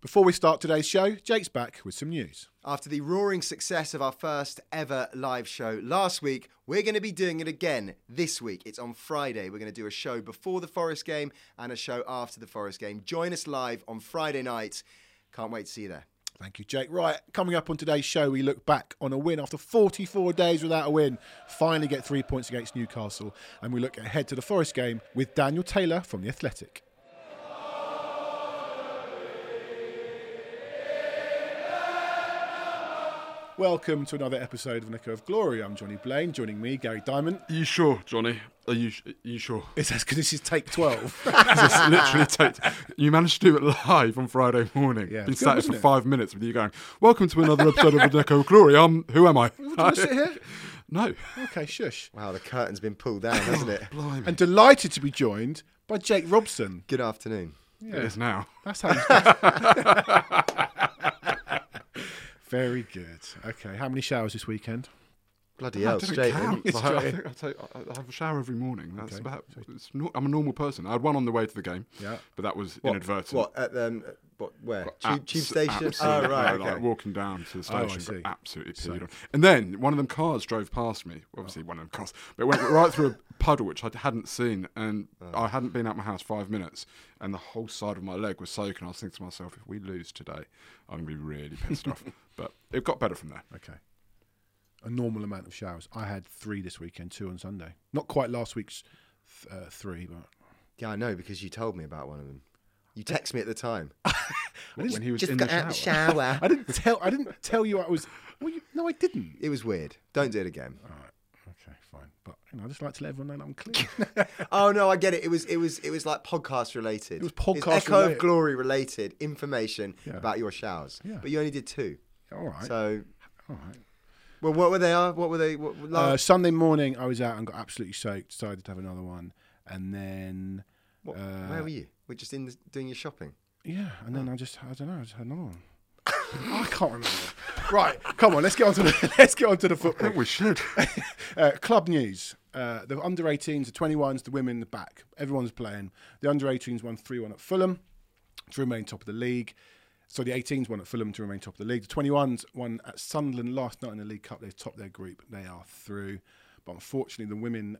Before we start today's show, Jake's back with some news. After the roaring success of our first ever live show last week, we're going to be doing it again this week. It's on Friday. We're going to do a show before the Forest game and a show after the Forest game. Join us live on Friday night. Can't wait to see you there. Thank you, Jake. Right, coming up on today's show, we look back on a win after 44 days without a win. Finally, get three points against Newcastle, and we look ahead to the Forest game with Daniel Taylor from the Athletic. Welcome to another episode of An Echo of Glory. I'm Johnny Blaine. Joining me, Gary Diamond. Are you sure, Johnny? Are you are you sure? It's because this is take 12. This literally takes. You managed to do it live on Friday morning. Yeah, Been it's sat here for it? five minutes with you going. Welcome to another episode of the of Glory. Um, who am I? Would you sit here? No. Okay, shush. Wow, the curtain's been pulled down, hasn't it? Blimey. And delighted to be joined by Jake Robson. Good afternoon. It is now. That's how you Very good. Okay, how many showers this weekend? Bloody I hell, didn't straight count. in. I, I think I, take, I I have a shower every morning. That's Okay. about. It's no, I'm a normal person. I had one on the way to the game. Yeah. But that was What, inadvertent. what, at um, what, where? Tube, Abs- tube station? absolutely, Oh, right, okay. Like walking down to the Oh, I station, see. got absolutely So- peed on. And then one of them cars drove past me. Obviously, one of them cars, but it went right through a puddle which I hadn't seen, and Oh. I hadn't been out my house five minutes, and the whole side of my leg was soaking. I was thinking to myself, if we lose today, I'm gonna be really pissed off. But it got better from there. Okay. A normal amount of showers. I had three this weekend, two on Sunday. Not quite last week's th- uh, three, but Yeah, I know, because you told me about one of them. You texted me at the time. when he was Just in got the out shower. the shower. I didn't tell. I didn't tell you I was. Well, you, no, I didn't. it was weird. Don't do it again. All right. Okay, fine. But you know, I just like to let everyone know that I'm clean. Oh no, I get it. It was it was it was like podcast related. It was podcast Echo related. of Glory related information Yeah. about your showers. Yeah. But you only did two. All right. So all right. well, what were they? What were they? What, Uh, Sunday morning, I was out and got absolutely soaked. Decided to have another one, and then what, uh, where were you? We're just in the, doing your shopping. yeah, and then I just I don't know. I just had another one. I can't remember. Right, come on. Let's get on to the let's get on to the I football. think we should. Uh, club news. Uh, the under 18s, the 21s, the women, the back. Everyone's playing. The under 18s won 3 1 at Fulham to remain top of the league. So the 18s won at Fulham to remain top of the league. The 21s won at Sunderland last night in the League Cup. They've topped their group. They are through. But unfortunately, the women,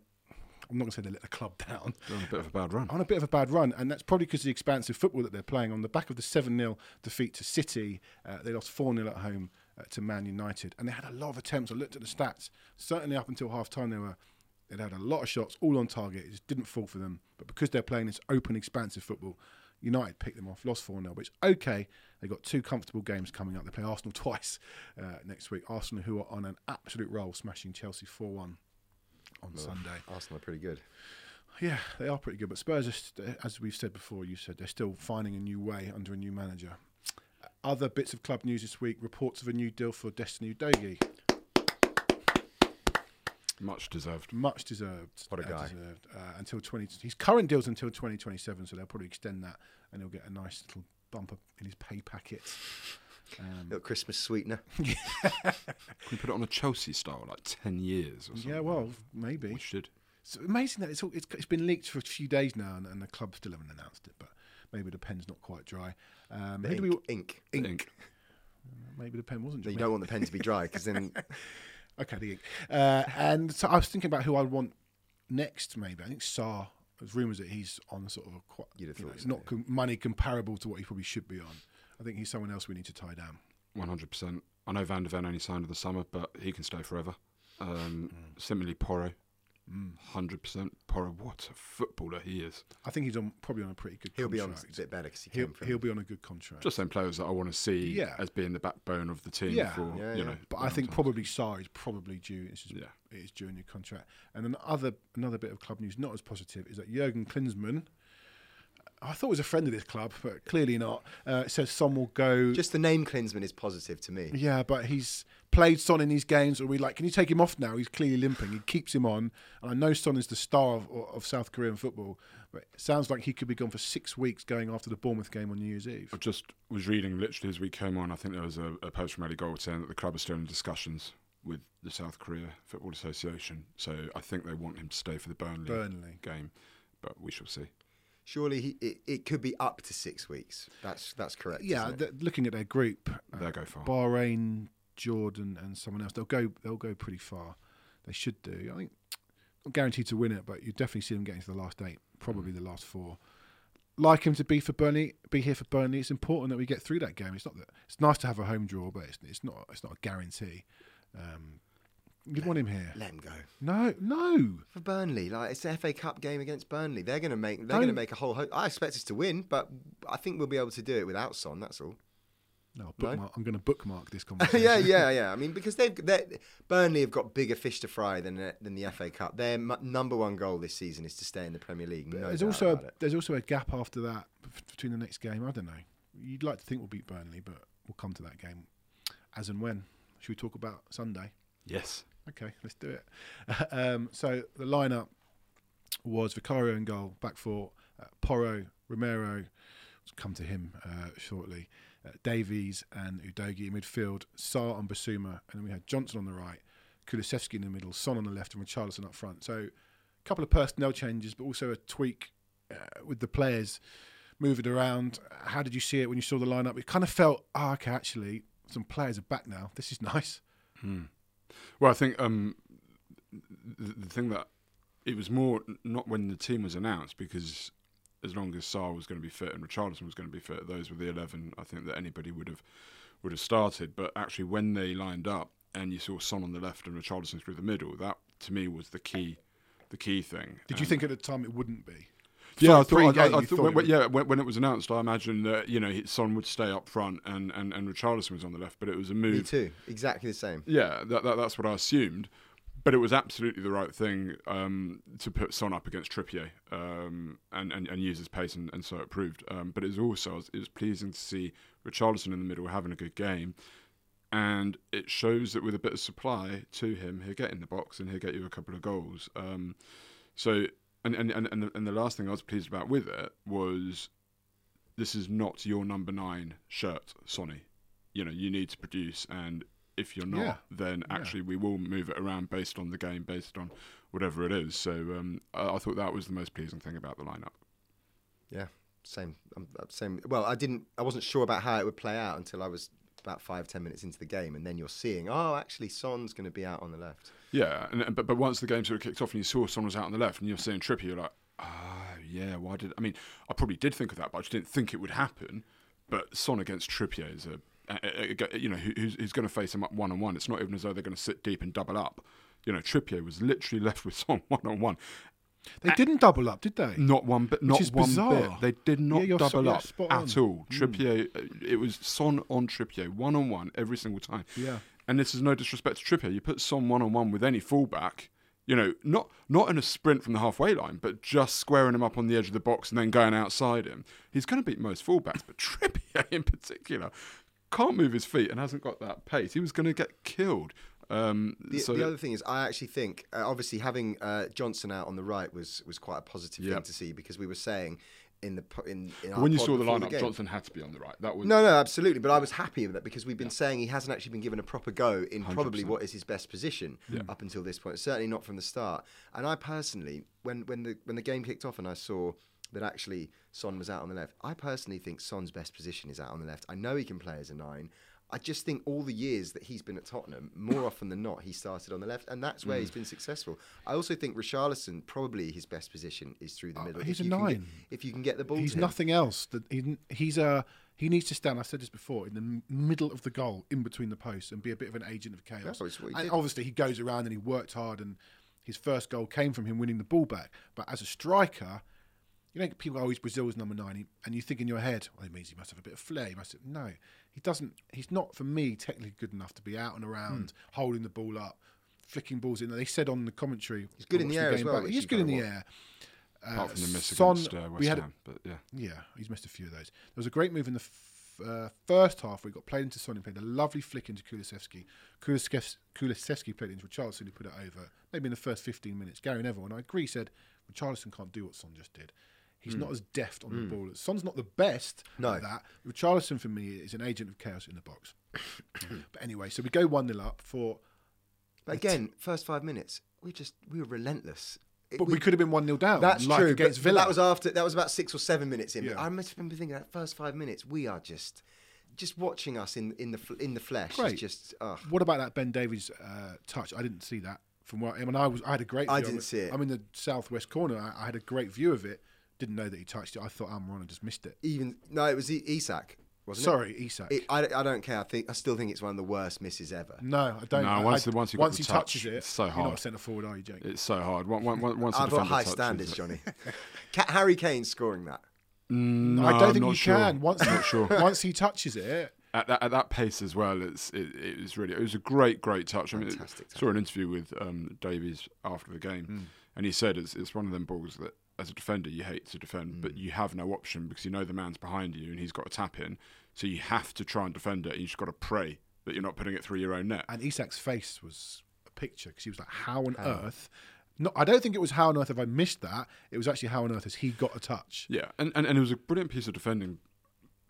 I'm not going to say they let the club down, They're on a bit of a bad run. on a bit of a bad run, and that's probably because of the expansive football that they're playing. On the back of the 7 0 defeat to City, uh, they lost 4 0 at home uh, to Man United, and they had a lot of attempts. I looked at the stats. Certainly up until half time, they were. They'd had a lot of shots, all on target. It just didn't fall for them. But because they're playing this open, expansive football, United picked them off, lost 4 0, but it's okay. They've got two comfortable games coming up. They play Arsenal twice uh, next week. Arsenal, who are on an absolute roll, smashing Chelsea 4 1 on Sunday. Arsenal are pretty good. Yeah, they are pretty good. But Spurs, st- as we've said before, you said they're still finding a new way under a new manager. Other bits of club news this week: reports of a new deal for Destiny Udogie. Much deserved. Much deserved. What a uh, guy. Deserved, uh, until twenty. His current deal's until twenty twenty seven, so they'll probably extend that, and he'll get a nice little bump up in his pay packet. Um, Little Christmas sweetener. Can we put it on a Chelsea style, like ten years or something? yeah, well, maybe. we should. It's amazing that it's, all, it's it's been leaked for a few days now, and, and the club still haven't announced it. But maybe the pen's not quite dry. Um, The ink. we? ink. Ink. Ink. Maybe the pen wasn't. dry. You don't want the pen to be dry because then Okay, the ink. Uh, and so I was thinking about who I'd want next. Maybe I think Sarr. There's rumours that he's on sort of a quite. You'd have you know, it's not com- money comparable to what he probably should be on. I think he's someone else we need to tie down. One hundred percent. I know Van der Ven only signed in the summer, but he can stay forever. Um, Mm. Similarly, Porro, hundred percent. Porro, what a footballer he is. I think he's on probably on a pretty good. he'll be on contract. a bit better because he He'll, came from. he'll be on a good contract. Just them players that I want to see Yeah. as being the backbone of the team Yeah. for Yeah, you yeah. know. but I think long probably Sarr is probably due. This is, Yeah. it is due a new contract. And then other another bit of club news, not as positive, is that Jurgen Klinsmann. I thought was a friend of this club, but clearly not. Uh, it says Son will go. Just the name Klinsmann is positive to me. Yeah, but he's played Son in these games. Are we like, can you take him off now? He's clearly limping. He keeps him on. And I know Son is the star of, of South Korean football, but it sounds like he could be gone for six weeks going after the Bournemouth game on New Year's Eve. I just was reading literally as we came on. I think there was a, a post from Eddie Gold saying that the club is still in discussions with the South Korea Football Association. So I think they want him to stay for the Burnley, Burnley. game, but we shall see. Surely he, it, it could be up to six weeks. That's that's correct. Yeah, isn't it? th- looking at their group, uh, They'll go far. Bahrain, Jordan, and someone else. They'll go. They'll go pretty far. They should do. I think not guaranteed to win it, but you definitely see them getting to the last eight, probably the last four. Like him to be for Burnley, be here for Burnley. It's important that we get through that game. It's not that it's nice to have a home draw, but it's, it's not. It's not a guarantee. Um, you'd want him here. Let him go No, no. for Burnley. Like it's the FA Cup game against Burnley. They're going to make. They're going to make a whole. Ho- I expect us to win, but I think we'll be able to do it without Son. That's all. No, No? I'm going to bookmark this conversation. yeah, yeah, yeah. I mean, because they've Burnley have got bigger fish to fry than the- than the FA Cup. Their m- number one goal this season is to stay in the Premier League. No there's also a, there's also a gap after that between the next game. I don't know. You'd like to think we'll beat Burnley, but we'll come to that game as and when. Should we talk about Sunday? Yes. Okay, let's do it. um, so the lineup was Vicario in goal, back four, uh, Porro, Romero, come to him uh, shortly, uh, Davies and Udogie in midfield, Sarr and Bissouma, and then we had Johnson on the right, Kulusevski in the middle, Son on the left, and Richarlison up front. So a couple of personnel changes, but also a tweak uh, with the players moving around. How did you see it when you saw the lineup? It kind of felt, oh, okay, actually, some players are back now. This is nice. Well, I think um, the, the thing that it was more not when the team was announced because as long as Sarr was going to be fit and Richarlison was going to be fit, those were the eleven. I think that anybody would have would have started. But actually, when they lined up and you saw Son on the left and Richarlison through the middle, that to me was the key the key thing. Did you think at the time it wouldn't be? Yeah, I thought. I, I, I thought, when, it was- yeah, when, when it was announced, I imagined that you know Son would stay up front and and and Richarlison was on the left, but it was a Me move. too. Exactly the same. Yeah, that, that, that's what I assumed. But it was absolutely the right thing um, to put Son up against Trippier um, and, and, and use his pace, and, and so it proved. Um, but it was also it was pleasing to see Richarlison in the middle having a good game, and it shows that with a bit of supply to him, he'll get in the box and he'll get you a couple of goals. Um, so, and and, and, and, the, and the last thing I was pleased about with it was this is not your number nine shirt, Sonny. You know, you need to produce, and if you're not, Yeah. then Yeah. actually we will move it around based on the game, based on whatever it is. So um, I, I thought that was the most pleasing thing about the lineup. Yeah, same. Um, uh, same. Well, I didn't. I wasn't sure about how it would play out until I was about five ten minutes into the game, and then you're seeing, oh, actually, Son's going to be out on the left. Yeah, and, but but once the game sort of kicked off and you saw Son was out on the left and you're seeing Trippier, you're like, ah, yeah. Why did I mean? I probably did think of that, but I just didn't think it would happen. But Son against Trippier is a, a, a- you know who- who's, who's going to face him up one on one. It's not even as though they're going to sit deep and double up. You know, Trippier was literally left with Son one on one. They didn't double up, did they? Not one bit. Not one bizarre. bit. They did not Yeah, you're so- double up at on. all. Trippier. uh, It was Son on Trippier, one on one every single time. Yeah. And this is no disrespect to Trippier. You put Son one on one with any fullback. You know, not not in a sprint from the halfway line, but just squaring him up on the edge of the box and then going outside him. He's going to beat most fullbacks, but Trippier in particular can't move his feet and hasn't got that pace. He was going to get killed. Um, The, so the other thing is, I actually think, uh, obviously, having uh, Johnson out on the right was was quite a positive Yeah. thing to see because we were saying in the in, in our when you saw the lineup, game- Johnson had to be on the right. That was No, no, absolutely. But I was happy with that because we've been saying he hasn't actually been given a proper go in probably 100%. what is his best position up until this point. Certainly not from the start. And I personally, when when the when the game kicked off and I saw that actually Son was out on the left, I personally think Son's best position is out on the left. I know he can play as a nine. I just think all the years that he's been at Tottenham, more often than not, he started on the left, and that's where Mm. he's been successful. I also think Richarlison probably his best position is through the middle. Uh, he's If a can get- nine. if you can get the ball, He's to him. nothing else. That he, he's a he needs to stand. I said this before in the middle of the goal, in between the posts, and be a bit of an agent of chaos. He and obviously, he goes around and he worked hard, and his first goal came from him winning the ball back. But as a striker, you know, people go, "Oh, he's Brazil's number nine, and you think in your head, "Well, it means he must have a bit of flair." He must have, no, he doesn't. He's not for me technically good enough to be out and around, Hmm. holding the ball up, flicking balls in. They said on the commentary, He's good in the air as well, He's good in the air. apart from the miss Son, against uh, West Ham. But yeah. yeah, he's missed a few of those. There was a great move in the f- uh, first half where he got played into Son and played a lovely flick into Kulusevski. Kulusevski, Kulusevski played into Richarlison who put it over. Maybe in the first 15 minutes. Gary Neville, and I agree, said Richarlison can't do what Son just did. He's not as deft on the ball. Son's not the best No. at that. Richarlison, for me, is an agent of chaos in the box. but anyway, so we go 1 0 up for. But again, first five minutes, we just we were relentless. it- But we, could have been one 0 down. That's like true. against Villa. that was after. That was about six or seven minutes in. Yeah. I must have been thinking that first five minutes, we are just, just watching us in in the in the flesh. Great. Just. ugh. What about that Ben Davies uh, touch? I didn't see that from where I mean I was. I had a great. I didn't I'm, see it. I'm in the southwest corner. I, I had a great view of it. Didn't know that he touched it. I thought Almiron just missed it. Even no, it was I- Isak. Wasn't Sorry, Isak. it? It, I, I don't care. I think I still think it's one of the worst misses ever. no, I don't. No, once I- the- once once he touch, touches it, it's so You're hard. not a centre forward, are you, Jake? It's so hard. Once, once, once the I've got high touches standards, Johnny. Harry Kane scoring that. Mm, I don't think not you sure. can. Once, not sure. once he touches it, at that, at that pace as well, it's it, it was really it was a great great touch. I mean, Fantastic I saw an interview with um, Davies after the game, and he said it's it's one of them balls that as a defender you hate to defend, but mm. you have no option because you know the man's behind you and he's got a tap in, so you have to try and defend it. and You just got to pray that you're not putting it through your own net. and Isak's face was a picture because he was like, "How on earth?" No, I don't think it was how on earth have I missed that. It was actually how on earth has he got a touch? Yeah, and, and, and it was a brilliant piece of defending.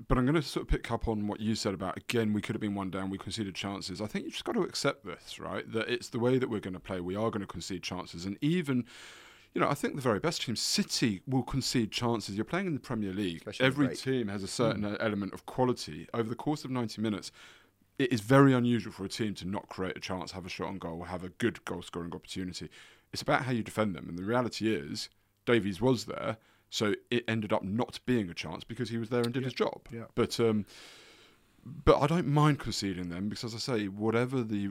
But I'm going to sort of pick up on what you said about again, we could have been one down, we conceded chances. I think you just got to accept this, right? That it's the way that we're going to play. We are going to concede chances, and even. You know, I think the very best team, City, will concede chances. You're playing in the Premier League. Especially Every team has a certain element of quality. Over the course of 90 minutes, it is very unusual for a team to not create a chance, have a shot on goal, have a good goal scoring opportunity. It's about how you defend them. And the reality is, Davies was there, so it ended up not being a chance because he was there and did his job. yeah. But um, but I don't mind conceding them because, as I say, whatever the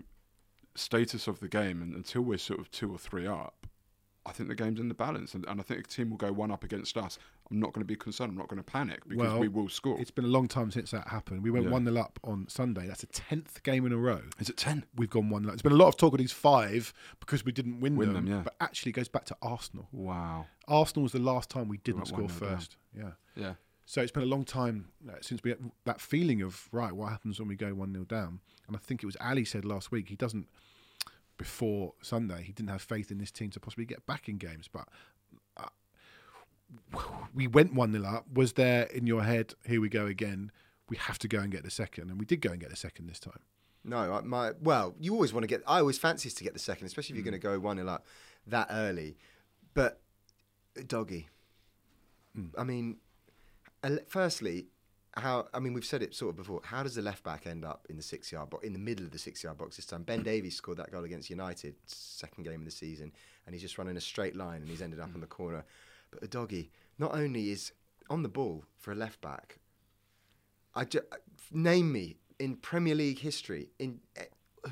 status of the game, and until we're sort of two or three up, I think the game's in the balance, and, and I think a team will go one up against us. I'm not going to be concerned. I'm not going to panic because Well, we will score. It's been a long time since that happened. We went Yeah. one 0 up on Sunday. That's a tenth game in a row. Is it ten? We've gone one 0 There's been a lot of talk of these five because we didn't win, Win them, them, yeah. but actually it goes back to Arsenal. Wow. Arsenal was the last time we didn't went score 1-0 down. first. Yeah. Yeah. So it's been a long time uh, since we had that feeling of right. What happens when we go one 0 down? And I think it was Ali said last week he doesn't before Sunday he didn't have faith in this team to possibly get back in games. But uh, we went one 0 up. Was there in your head? Here we go again. We have to go and get the second, and we did go and get the second this time. No, I- my well, you always want to get. I always fancy to get the second, especially Mm. if you're going to go one 0 up that early. But doggy, Mm. I mean, firstly, how? I mean, we've said it sort of before. How does the left back end up in the six yard box, in the middle of the six yard box this time? Ben Davies scored that goal against United, second game of the season, and he's just running a straight line and he's ended up on the corner. But the doggy not only is on the ball for a left back, I ju- name me in Premier League history in eh,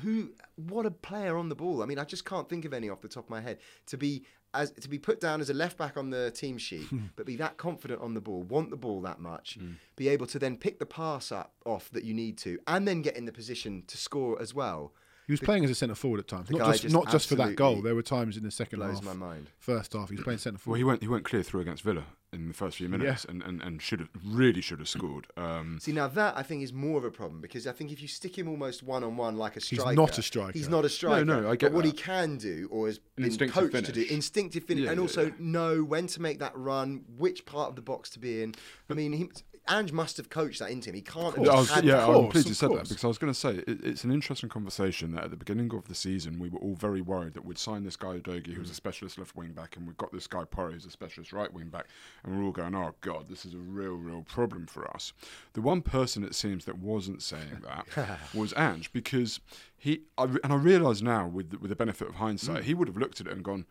who what a player on the ball. I mean, I just can't think of any off the top of my head to be as to be put down as a left back on the team sheet, hmm. but be that confident on the ball, want the ball that much, hmm. be able to then pick the pass up off that you need to, and then get in the position to score as well. He was playing as a centre forward at times, not just, just not just for that goal. There were times in the second blows half, my mind. first half, he was playing centre forward. Well, he went he went clear through against Villa in the first few minutes, and, and, and should have really should have scored. Um, See now that I think is more of a problem because I think if you stick him almost one on one like a striker, he's not a striker. He's not a striker. no, I get But what he can do, or has been instinctive coached to do, instinctive finish, Yeah, and yeah, also yeah. know when to make that run, which part of the box to be in. I mean, he, Ange must have coached that into him. He can't. have I just was, yeah, that. I'm pleased you of said that because I was going to say it, it's an interesting conversation that at the beginning of the season we were all very worried that we'd sign this guy Udogie who's a Mm. specialist left wing back and we've got this guy Porro who's a specialist right wing back and we're all going oh god this is a real real problem for us. The one person it seems that wasn't saying that was Ange because he I, and I realise now with the, with the benefit of hindsight Mm. he would have looked at it and gone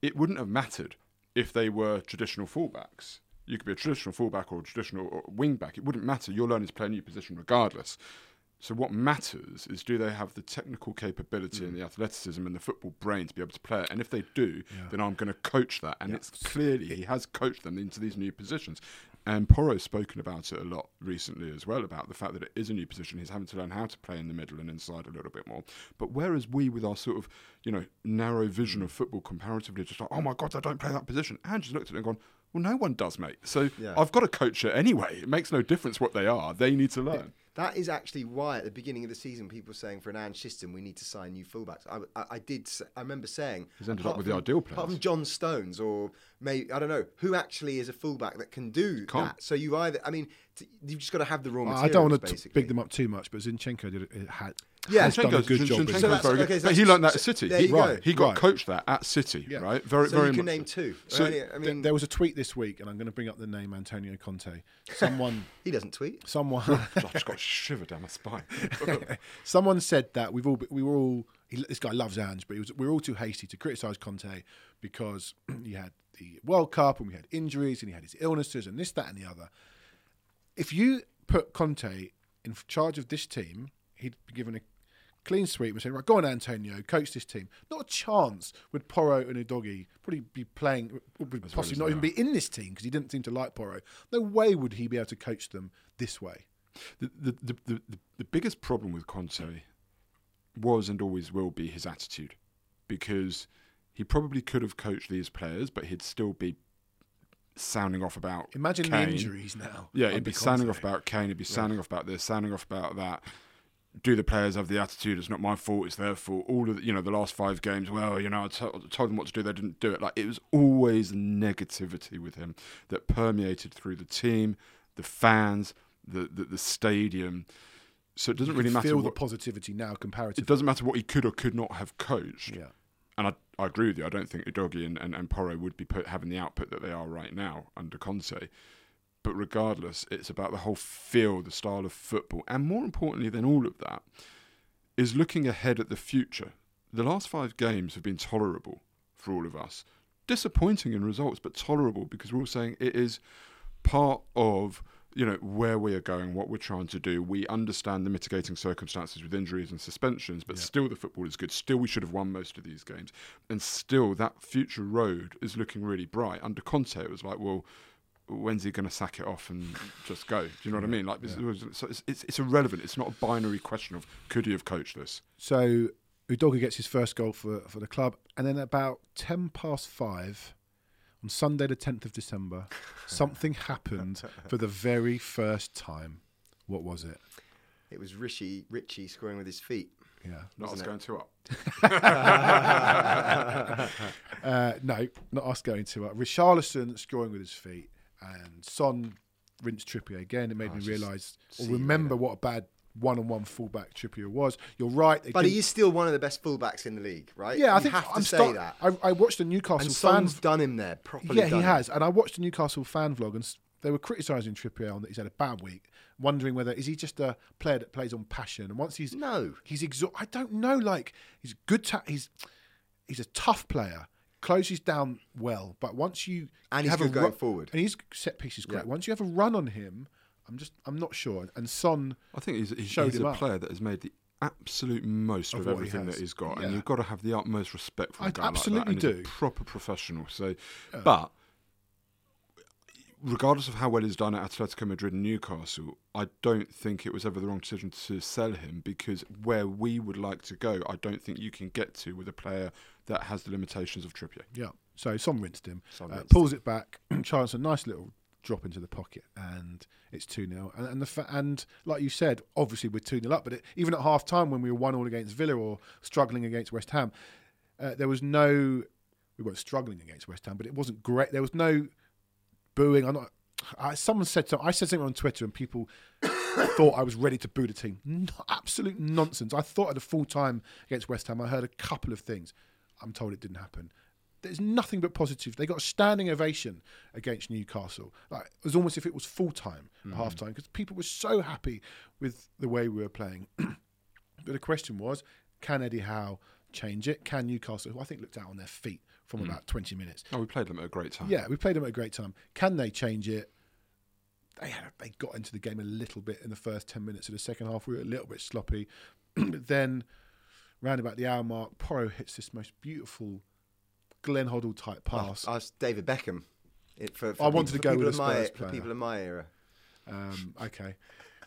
it wouldn't have mattered if they were traditional fullbacks. You could be a traditional fullback or a traditional uh, or wing back. It wouldn't matter. You're learning to play a new position regardless. So what matters is do they have the technical capability and mm. the athleticism and the football brain to be able to play it? And if they do, then I'm going to coach that. And it's clearly he has coached them into these new positions. And Porro's spoken about it a lot recently as well about the fact that it is a new position. He's having to learn how to play in the middle and inside a little bit more. But whereas we, with our sort of you know narrow vision mm. of football, comparatively, just like oh my god, I don't play that position. And just looked at it and gone, well, no one does, mate. So Yeah. I've got to coach it anyway. It makes no difference what they are. They need to learn. That is actually why at the beginning of the season people were saying for an Ange system we need to sign new fullbacks. I, I, I did. s- I remember saying He's ended up with the from- ideal Apart from. John Stones or maybe I don't know who actually is a fullback that can do Can't. that. So you either I mean t- you've just got to have the raw I materials. don't want to basically. big them up too much, but Zinchenko did it, it had Yeah. has done a good job. Zinchenko's in So that's- very good. okay, so But he that's- learned that at City. there He, you go. he got Right. coached that at City, Yeah. right? Very, So very you can much. name two. So Only- I th- mean, there was a tweet this week, and I'm going to bring up the name Antonio Conte. Someone, he doesn't tweet. someone, oh, I just got a shiver down my spine. someone said that we've all we were all. He, this guy loves Ange, but he was, we were all too hasty to criticise Conte because he had the World Cup and we had injuries and he had his illnesses and this, that, and the other. If you put Conte in charge of this team, he'd be given a clean sweep and say, right, go on, Antonio, coach this team. Not a chance would Porro and Udogie probably be playing, would well possibly as not even be in this team because he didn't seem to like Porro. No way would he be able to coach them this way. The, the, the, the, the, biggest problem with Conte was and always will be his attitude because he probably could have coached these players, but he'd still be sounding off about Imagine Kane. the injuries now. Yeah, he'd be sounding off about Kane. He'd be sounding off about this, sounding off about that. Do the players have the attitude? It's not my fault. It's their fault. All of the, you know, the last five games. Well, you know, I to- told them what to do. They didn't do it. Like it was always negativity with him that permeated through the team, the fans, the the, the stadium. So it doesn't really matter. feel What, the positivity now comparatively. it doesn't matter what he could or could not have coached. Yeah. And I, I agree with you. I don't think Udogie and, and, and Porro would be put, having the output that they are right now under Conte. But regardless, it's about the whole feel, the style of football. And more importantly than all of that, is looking ahead at the future. The last five games have been tolerable for all of us. Disappointing in results, but tolerable because we're all saying it is part of you know where we are going, what we're trying to do. We understand the mitigating circumstances with injuries and suspensions, but still the football is good. Still, we should have won most of these games, and still that future road is looking really bright. Under Conte, it was like, well, when's he going to sack it off and just go? Do you know what I mean? Like, this was, so it's, it's it's irrelevant. It's not a binary question of could he have coached this. So Udogie gets his first goal for, for the club, and then about 10 past five on Sunday, the 10th of December, something happened for the very first time. What was it? It was Richie Richie scoring with his feet. Yeah. Not us it? going too up. Uh, no, not us going to. Uh, Richarlison scoring with his feet, and Son rinsed Trippier again. It made Oh, me realise or remember what a bad one-on-one fullback Trippier was. You're right. But didn't- he is still one of the best fullbacks in the league, right? Yeah, I You think have to I'm say start- that. I, I watched the Newcastle And fan Son's done him there properly. Yeah, he him. has. And I watched the Newcastle fan vlog, and they were criticising Trippier on that he's had a bad week, wondering whether is he just a player that plays on passion. And once he's No. he's exo- I don't know. Like he's good. Ta- he's he's a tough player. Closes down well, but once you And he's have good a going ru- forward. and he's set pieces great. Yeah. Once you have a run on him, I'm just I'm not sure. And Son, I think he's, he's, he's him a up. player that has made the absolute most Of of, what he everything that he's got, Yeah. and you've got to have the utmost respect for I a guy absolutely like that. And do. a proper professional. So, but regardless of how well he's done at Atletico Madrid and Newcastle, I don't think it was ever the wrong decision to sell him because where we would like to go, I don't think you can get to with a player that has the limitations of Trippier. yeah. So Son rinsed him, Son uh, rinsed pulls it back, Charles a nice little drop into the pocket, and it's two 0 and, and the fa- and like you said, obviously we're two 0 up, but it, even at half time when we were one all against Villa or struggling against West Ham, uh, there was no we weren't struggling against West Ham, but it wasn't great. There was no booing. I'm not. I, someone said something. I said something on Twitter, and people thought I was ready to boo the team. No, absolute nonsense. I thought at a full time against West Ham, I heard a couple of things. I'm told it didn't happen. There's nothing but positive. They got a standing ovation against Newcastle. Like it was almost if it was full time at mm-hmm. half time because people were so happy with the way we were playing. but the question was, can Eddie Howe change it? Can Newcastle, who I think looked out on their feet from mm. about 20 minutes, Oh, we played them at a great time. yeah, we played them at a great time. Can they change it? They had, they got into the game a little bit in the first ten minutes of the second half. We were a little bit sloppy, but then round about the hour mark, Porro hits this most beautiful Glenn Hoddle type pass. I was David Beckham. It, for, for I wanted people, to go with people a of my, For people in my era. Um, okay,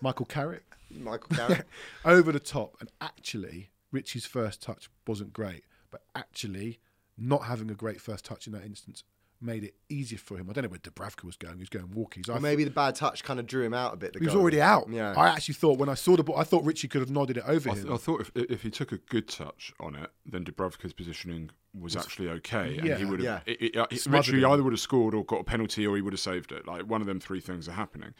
Michael Carrick Michael Carrick. over the top, and actually Richie's first touch wasn't great, but actually not having a great first touch in that instance made it easier for him. I don't know where Dubravka was going. He was going walkies. I or maybe the bad touch kind of drew him out a bit. the He was goal. already out. Yeah. I actually thought when I saw the ball, I thought Richie could have nodded it over I, him. I thought if, if he took a good touch on it, then Dubravka's positioning was actually okay, Yeah, and he would have. yeah. It, it, uh, it, Richie him. either would have scored or got a penalty, or he would have saved it. Like one of them three things are happening.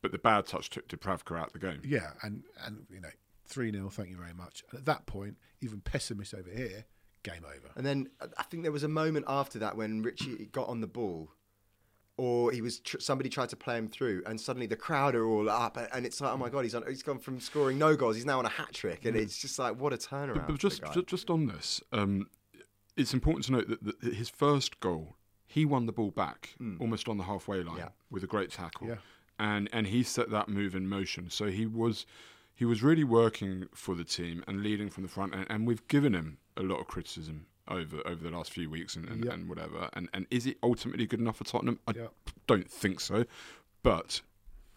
But the bad touch took Dubravka out of the game. yeah, and and you know 3 0, thank you very much. And at that point, even pessimists over here, game over. And then uh, I think there was a moment after that when Richie got on the ball, or he was tr- somebody tried to play him through, and suddenly the crowd are all up, and it's like, oh my god, he's on, he's gone from scoring no goals, he's now on a hat trick, and it's just like what a turnaround. But, but just the guy. ju- just on this, um, it's important to note that, that his first goal, he won the ball back almost on the halfway line. Yeah. with a great tackle, Yeah. and and he set that move in motion. So he was he was really working for the team and leading from the front, and, and we've given him a lot of criticism over over the last few weeks and, and, Yeah. and whatever. And and is it ultimately good enough for Tottenham? I Yeah. don't think so, but.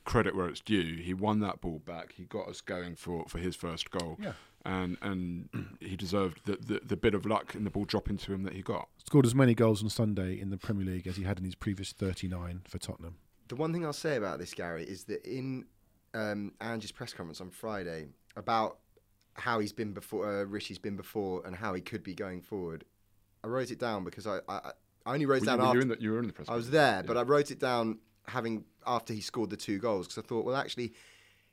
Credit where it's due. He won that ball back. He got us going for, for his first goal Yeah. and and he deserved the, the, the bit of luck in the ball dropping to him that he got. Scored as many goals on Sunday in the Premier League as he had in his previous 39 for Tottenham. the one thing I'll say about this, Gary, is that in um, Ange's press conference on Friday about how he's been before, uh, Richie's been before, and how he could be going forward, I wrote it down because I, I, I only wrote it down you, after you in the, you were in the press. I was there, but I wrote it down having after he scored the two goals because I thought, well, actually,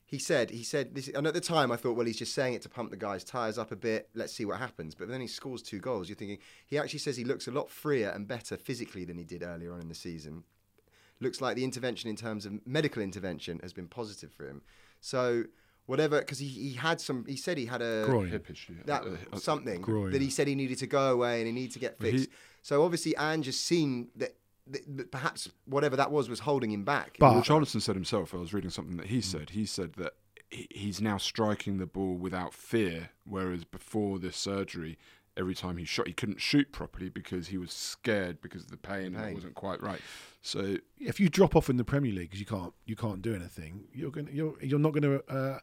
he said he said this, and at the time I thought, well, he's just saying it to pump the guy's tires up a bit. Let's see what happens. But then he scores two goals. You're thinking he actually says he looks a lot freer and better physically than he did earlier on in the season. Looks like the intervention in terms of medical intervention has been positive for him. So whatever, because he, he had some. He said he had a Groin. hip issue. that Uh, uh, something groin. that he said he needed to go away and he needed to get But he- fixed. so obviously, Ange has seen that, that, that perhaps whatever that was was holding him back. But- well, Charlton said himself. I was reading something that he said. He said that he- he's now striking the ball without fear, whereas before this surgery, every time he shot, he couldn't shoot properly because he was scared because of the pain, and Pain. it wasn't quite right. So If you drop off in the Premier League because you can't you can't do anything, you're going you're you're not going to uh,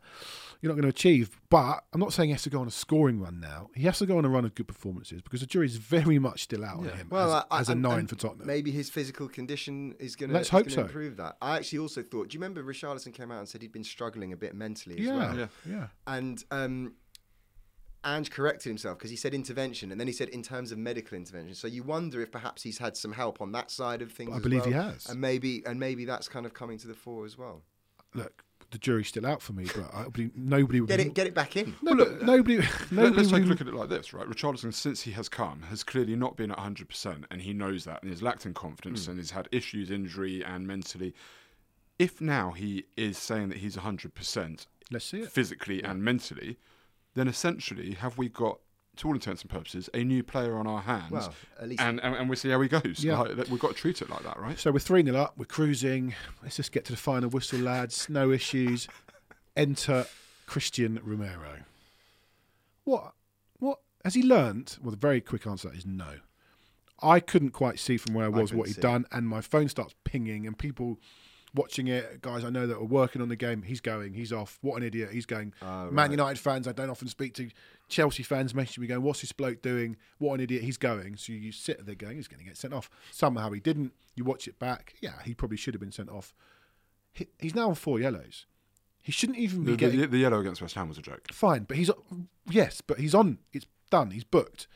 you're not going to achieve. But I'm not saying he has to go on a scoring run now. He has to go on a run of good performances because the jury's very much still out on him Well, as, I- as a and- nine and for Tottenham. Maybe his physical condition is going to Let's hope so. improve that. I actually also thought. Do you remember Richarlison came out and said he'd been struggling a bit mentally as yeah, well? yeah, Yeah. And um, Ange corrected himself because he said intervention, and then he said in terms of medical intervention. So you wonder if perhaps he's had some help on that side of things. I as believe he has. and maybe and maybe that's kind of coming to the fore as well. Look, the jury's still out for me, but I, believe nobody would Get be- it, get it back in. No, but nobody, Let, nobody us take a look at it like this, right? Richarlison, since he has come, has clearly not been at 100%, and he knows that, and he's lacked in confidence, hmm. and he's had issues, injury, and mentally. If now he is saying that he's 100% Let's see it. physically and mentally, then essentially, have we got, to all intents and purposes, a new player on our hands? Well, at least and, and, and we see how he goes. Yeah. Like, we've got to treat it like that, right? So we're 3 0 up, we're cruising. Let's just get to the final whistle, lads. No issues. Enter Christian Romero. What? What? Has he learnt? Well, the very quick answer is no. I couldn't quite see from where I was couldn't what he'd see. done, and my phone starts pinging, and people watching it, guys I know that are working on the game, he's going, he's off. What an idiot, he's going. Oh, Man right. United fans, I don't often speak to. Chelsea fans messaging me going, "What's this bloke doing? What an idiot, he's going." So you sit there going, "He's going to get sent off." Somehow he didn't. You watch it back, yeah, he probably should have been sent off. He, he's now on four yellows. He shouldn't even be The, getting the, the yellow against West Ham was a joke. fine, but he's yes, but he's on. It's done. He's booked.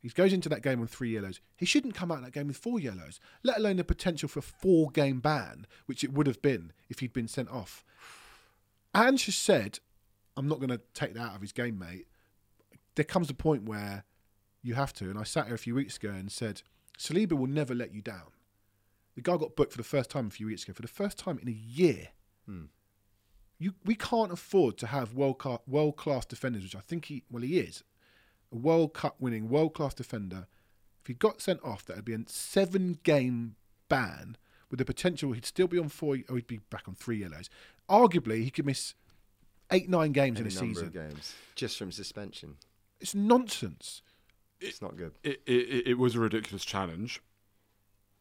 He goes into that game on three yellows. He shouldn't come out of that game with four yellows, let alone the potential for a four game ban, which it would have been if he'd been sent off. Ange has said, I'm not going to take that out of his game, mate. There comes a point where you have to. And I sat here a few weeks ago and said, Saliba will never let you down. The guy got booked for the first time a few weeks ago, for the first time in a year. Hmm. You, we can't afford to have world class defenders, which I think he well he is, a World Cup winning world class defender. If he got sent off, that would be a seven game ban with the potential he'd still be on four or he'd be back on three yellows. Arguably, he could miss eight nine games Any in a season. of games just from suspension. It's nonsense. It's not good. It, it, it was a ridiculous challenge,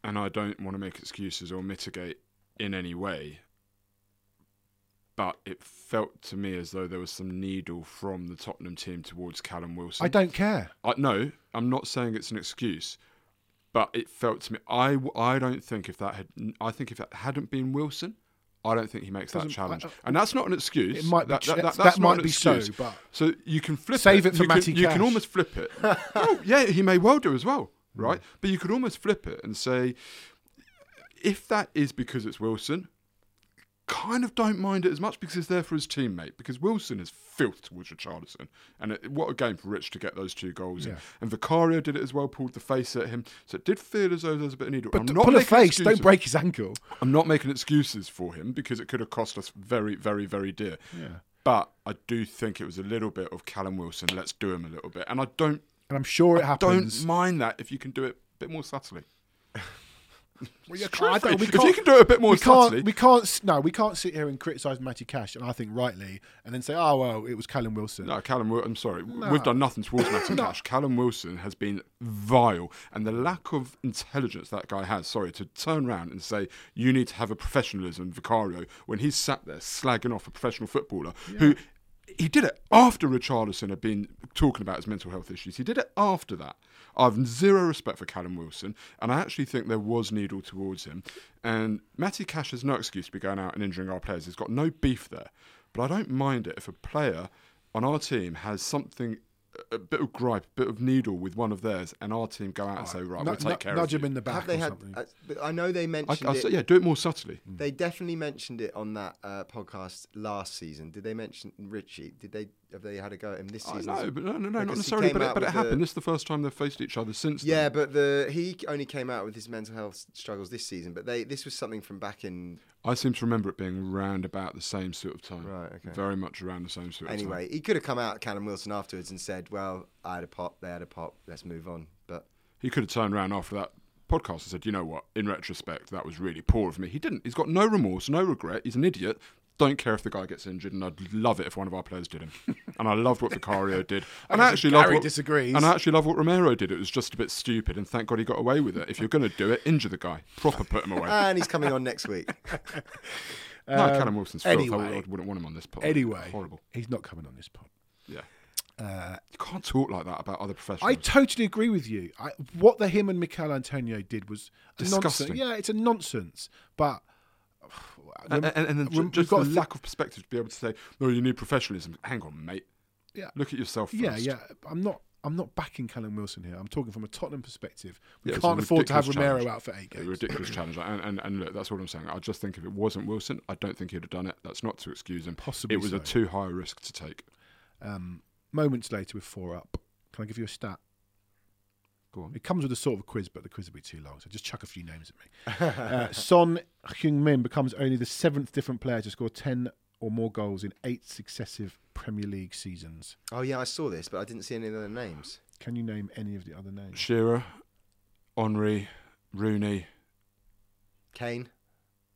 and I don't want to make excuses or mitigate in any way. But it felt to me as though there was some needle from the Tottenham team towards Callum Wilson. I don't care. I, no, I'm not saying it's an excuse, but it felt to me. I, I don't think if that had, I think if that hadn't been Wilson, I don't think he makes that challenge, I- and that's not an excuse. It might be That, that, that, that that's not might be so, but- so you can flip Save it. it for you can, Matty You can almost flip it. oh, yeah, he may well do as well, Hmm. right? But you could almost flip it and say, if that is because it's Wilson, kind of don't mind it as much because he's there for his teammate. Because Wilson is filth towards Richarlison, and it, what a game for Rich to get those two goals. Yeah. And Vicario did it as well, pulled the face at him. So it did feel as though there was a bit of need. But I'm not pull a face, excuses. don't break his ankle. I'm not making excuses for him because it could have cost us very, very, very dear. Yeah. But I do think it was a little bit of Callum Wilson. Let's do him a little bit, and I don't And I'm sure it happens. don't mind that if you can do it a bit more subtly. Well, yeah, I don't- we if you can do it a bit more we subtly, can't, we can't, no, we can't sit here and criticise Matty Cash, and I think rightly, and then say, oh well, it was Callum Wilson. No, Callum. I'm sorry, No. we've done nothing towards Matty Cash. Callum Wilson has been vile, and the lack of intelligence that guy has. Sorry to turn around and say you need to have a professionalism, Vicario, when he's sat there slagging off a professional footballer who. He did it after Richarlison had been talking about his mental health issues. He did it after that. I've zero respect for Callum Wilson, and I actually think there was needle towards him. And Matty Cash has no excuse to be going out and injuring our players. He's got no beef there. But I don't mind it if a player on our team has something, a bit of gripe, a bit of needle with one of theirs, and our team go out and say, right, Nu- we'll take nu- care nudge of him in the back Have they or had? something. Uh, I know they I, mentioned I it. say, yeah, do it more subtly. They definitely mentioned it on that uh, podcast last season. Did they mention Richie? Did they have they had a go at him this season? know, but no, no, no, not necessarily. But it, but it happened. the- This is the first time they've faced each other since. then. Yeah, but the he only came out with his mental health struggles this season. But they this was something from back in I seem to remember it being round about the same sort of time. Right, okay. Very much around the same sort of time. anyway. He could have come out Callum Wilson afterwards and said, "Well, I had a pop, they had a pop. Let's move on." But He could have turned around after that podcast and said, you know what, in retrospect, that was really poor of me. He didn't. He's got no remorse, no regret. He's an idiot. Don't care if the guy gets injured, and I'd love it if one of our players did him. and I loved what Vicario did. And I actually love what, disagrees. And I actually love what Romero did. It was just a bit stupid, and thank God he got away with it. If you're going to do it, injure the guy. Proper put him away. and he's coming on next week. no, Callum Wilson's filth. I anyway. I wouldn't want him on this pod. Anyway, Horrible. he's not coming on this pod. Yeah. Uh, You can't talk like that about other professionals. I totally agree with you. I, what the him and Michail Antonio did was a Disgusting. nonsense. Yeah, it's a nonsense. But and, and, and then We've- just got to lack of perspective to be able to say, no, you need professionalism. Hang on, mate. yeah, Look at yourself first. yeah, yeah. I'm not. I'm not backing Callum Wilson here. I'm talking from a Tottenham perspective. We Yeah, can't afford to have Romero challenge. out for eight A games. ridiculous challenge. And, and, and look, that's what I'm saying. I just think if it wasn't Wilson, I don't think he'd have done it. That's not to excuse him. Possibly it was a too high risk to take. Um, moments later, with four up, can I give you a stat? Go on. It comes with a sort of a quiz, but the quiz will be too long, so just chuck a few names at me. uh, Son Heung-min becomes only the seventh different player to score ten or more goals in eight successive Premier League seasons. oh yeah, I saw this, but I didn't see any other names. Can you name any of the other names? Shearer, Henry, Rooney. Kane.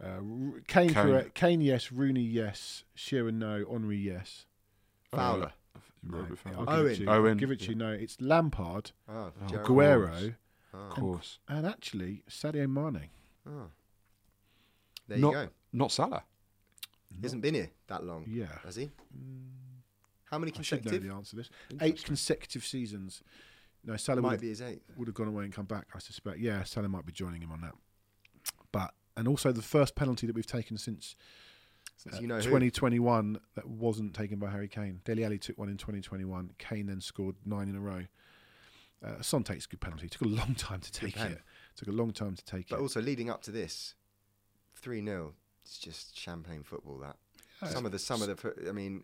Uh, Ru- Kane, Kane. correct. Kane, yes. Rooney, yes. Shearer, no. Henry, yes. Fowler. No, Robert I'll Fowler. give Owen. it to you. Owen. give it to you. No, it's Lampard, ah, Oh, Oh, Gerrard. Guerrero, Of ah. course. and actually Sadio Mane. oh. There Not, you go. not Salah. He hasn't been here that long, Yeah. has he? Mm. How many I should know consecutive? the answer to this. Eight consecutive seasons. No, Salah Might would be his eighth. would have gone away and come back, I suspect. Yeah, Salah might be joining him on that. But and also the first penalty that we've taken since Since uh, you know who. 2021 that wasn't taken by Harry Kane. Dele Alli took one in 2021. Kane then scored nine in a row. Uh, Son takes a good penalty. Took a long time to take it. Took a long time to take But it. But also leading up to this, three 0 It's just champagne football. That some of the some of the. I mean,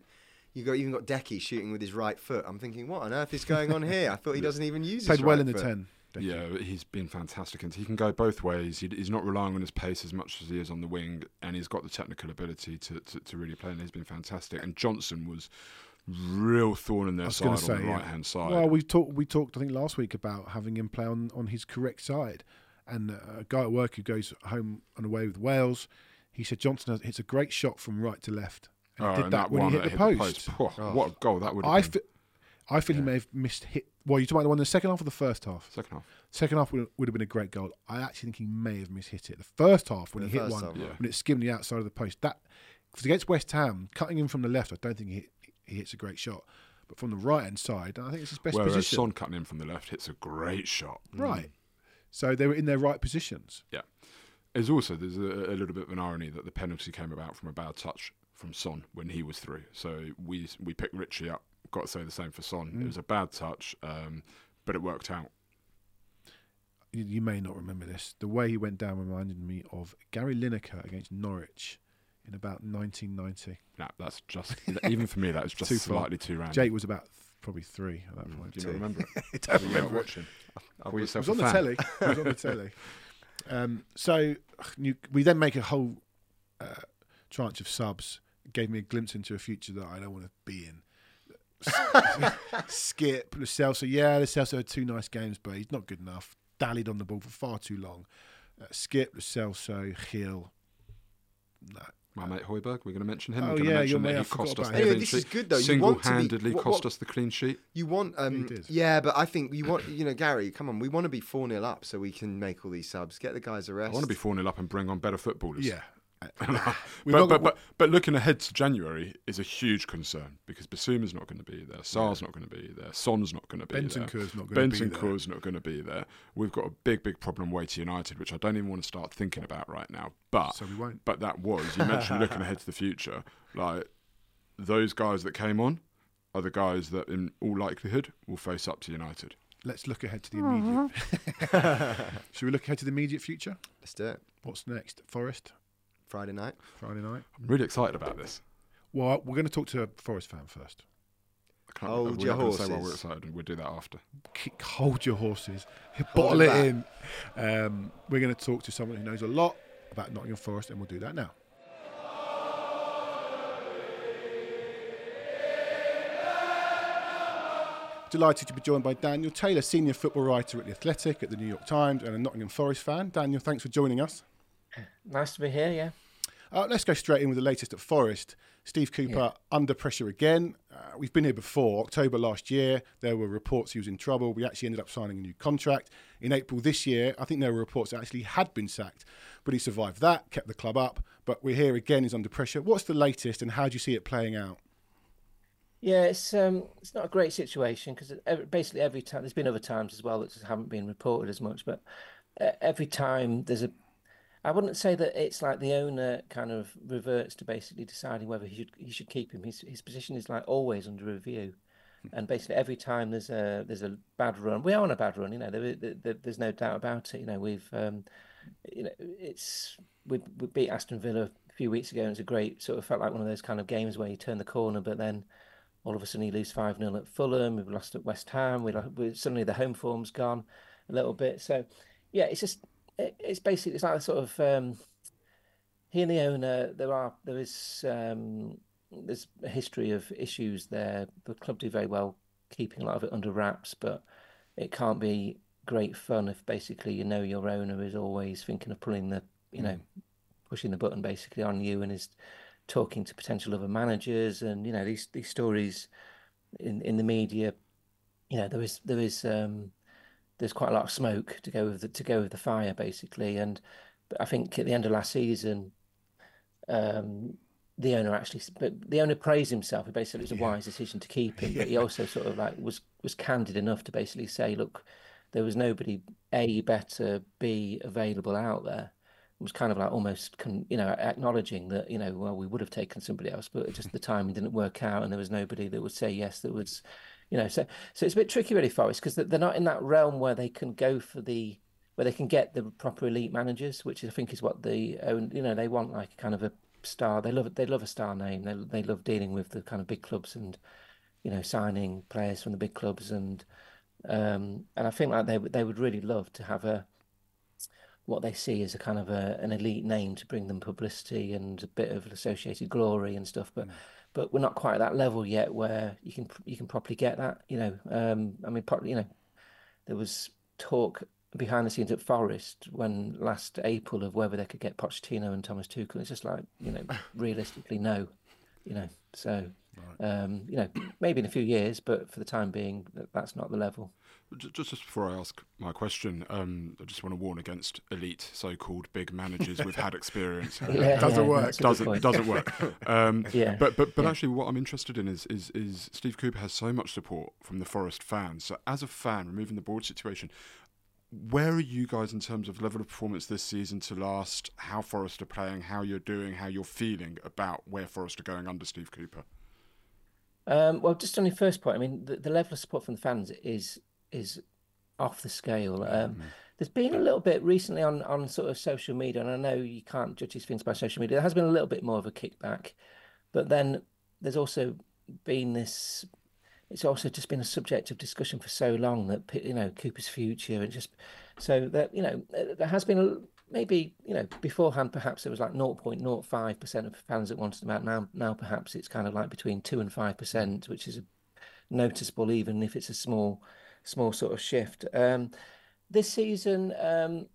you got even got Deki shooting with his right foot. I'm thinking, what on earth is going on here? I thought he doesn't even use. Played his well right in the foot. ten. Deki. Yeah, he's been fantastic, and he can go both ways. He, he's not relying on his pace as much as he is on the wing, and he's got the technical ability to, to, to really play. And he's been fantastic. And Johnson was real thorn in their side gonna on the yeah. right hand side. Well, we talked. We talked. I think last week about having him play on, on his correct side, and uh, a guy at work who goes home and away with Wales, he said Johnson has, hits a great shot from right to left. And Oh, did and that, when one he hit that the post. Oh, What a goal that would I been. feel, I feel he may have missed hit. Well, you talking about the one in the second half or the first half? Second half. Second half would, would have been a great goal. I actually think he may have mishit it. The first half when The he hit one, half, yeah. when it skimmed the outside of the post, that because against West Ham, cutting in from the left, I don't think he hit, he hits a great shot. But from the right hand side, I think it's his best Whereas position. Son cutting in from the left hits a great shot. Right. So they were in their right positions. Yeah. There's also there's a, a little bit of an irony that the penalty came about from a bad touch from Son when he was through. So we we picked Richie up. Got to say the same for Son. Mm. It was a bad touch, um, but it worked out. You, you may not remember this. The way he went down reminded me of Gary Lineker against Norwich in about 1990. Nah, that's just even for me. That was just Too far. slightly too random. Jake was about th- probably three at that Mm, point. do you not remember? it? I don't remember. it. watching. Call It was on the telly. It was on the telly. Um, so you, we then make a whole uh, tranche of subs. Gave me a glimpse into a future that I don't want to be in. Skip, Lo Celso. Yeah, Lo Celso had two nice games, but he's not good enough. Dallied on the ball for far too long. Uh, Skip, Lo Celso, Hill. No. My mate Højbjerg, we're going to mention him. Oh, we're going to yeah, mention your that mate, he I forgot cost us about the him. Anyway, clean this is sheet. good though. You want to be- Single-handedly what- cost what- us the clean sheet. You want, um, he did. yeah, but I think you want, you know, Gary, come on, we want to be 4 0 up so we can make all these subs, get the guys a rest. I want to be 4 0 up and bring on better footballers. Yeah. but, We've but, got- but, but looking ahead to January is a huge concern because Bissouma's not going to be there, Sarr's not going to be there, Son's not going to be there, Bentancur's not gonna be there. Bentancur's not going to be there. We've got a big, big problem away to United, which I don't even want to start thinking about right now. But So we won't. but that was you mentioned looking ahead to the future. Like those guys that came on are the guys that, in all likelihood, will face up to United. Let's look ahead to the immediate. Should we look ahead to the immediate future? Let's do it. What's next? Forest, Friday night. Friday night. I'm really excited about this. Well, we're going to talk to a Forest fan first. I can't, Hold we're your not gonna say why we're horses. excited. We'll do that after. Kick, hold your horses. Bottle it back. in. Um, we're going to talk to someone who knows a lot about Nottingham Forest, and we'll do that now. Delighted to be joined by Daniel Taylor, senior football writer at The Athletic, at the New York Times, and a Nottingham Forest fan. Daniel, thanks for joining us. Nice to be here, yeah. Uh, let's go straight in with the latest at Forest. Steve Cooper under pressure again. Uh, we've been here before. October last year, there were reports he was in trouble. We actually ended up signing a new contract. In April this year, I think there were reports that actually had been sacked, but he survived that, kept the club up. But we're here again, he's under pressure. What's the latest, and how do you see it playing out? Yeah, it's um, it's not a great situation because basically every time there's been other times as well that just haven't been reported as much, but uh, every time there's a, I wouldn't say that it's like the owner kind of reverts to basically deciding whether he should he should keep him. His his position is like always under review, and basically every time there's a there's a bad run, we are on a bad run. You know, there, there, there's no doubt about it. You know, we've um, you know, it's we we beat Aston Villa a few weeks ago, and it's a great sort of felt like one of those kind of games where you turn the corner, but then all of a sudden you lose 5 0 at Fulham, we've lost at West Ham, we, lo- we suddenly the home form's gone a little bit. So, yeah, it's just, it, it's basically, it's like a sort of, um, he and the owner, there are, there is, um, there's a history of issues there. The club do very well keeping a lot of it under wraps, but it can't be great fun if basically you know your owner is always thinking of pulling the, you know, pushing the button basically on you and is talking to potential other managers and you know these these stories in in the media you know there is there is um there's quite a lot of smoke to go with the to go with the fire basically. And I think at the end of last season um the owner actually but the owner praised himself. He basically it was a wise decision to keep him but he also sort of like was was candid enough to basically say look there was nobody a better b available out there. It was kind of like almost you know acknowledging that you know well we would have taken somebody else but just the timing didn't work out and there was nobody that would say yes that was you know so so it's a bit tricky really Forest because they're not in that realm where they can go for the where they can get the proper elite managers which I think is what the own you know they want like kind of a star they love they love a star name they they love dealing with the kind of big clubs and you know signing players from the big clubs and um and I think like they they would really love to have a what they see as a kind of a, an elite name to bring them publicity and a bit of associated glory and stuff. But but we're not quite at that level yet where you can you can properly get that. You know, um, I mean, pro- you know, there was talk behind the scenes at Forest when last April of whether they could get Pochettino and Thomas Tuchel. It's just like you know, realistically, no. You know, so um, you know, maybe in a few years, but for the time being, that's not the level. Ju- Just, just before I ask my question, um, I just want to warn against elite so-called big managers with had experience. Yeah, Doesn't yeah, work. that's a doesn't point. doesn't work. Um, Yeah, But but but yeah. actually, what I'm interested in is is is Steve Cooper has so much support from the Forest fans. So as a fan, removing the board situation, where are you guys in terms of level of performance this season to last? How Forest are playing? How you're doing? How you're feeling about where Forest are going under Steve Cooper? Um, well, just on your first point, I mean, the, the level of support from the fans is is off the scale. Um, there's been a little bit recently on on sort of social media, and I know you can't judge these things by social media. There has been a little bit more of a kickback, but then there's also been this. It's also just been a subject of discussion for so long that you know Cooper's future and just so that you know there has been a maybe you know beforehand perhaps it was like 0.05 percent of fans that wanted him out now now perhaps it's kind of like between two and five percent which is noticeable even if it's a small small sort of shift. Um, this season um,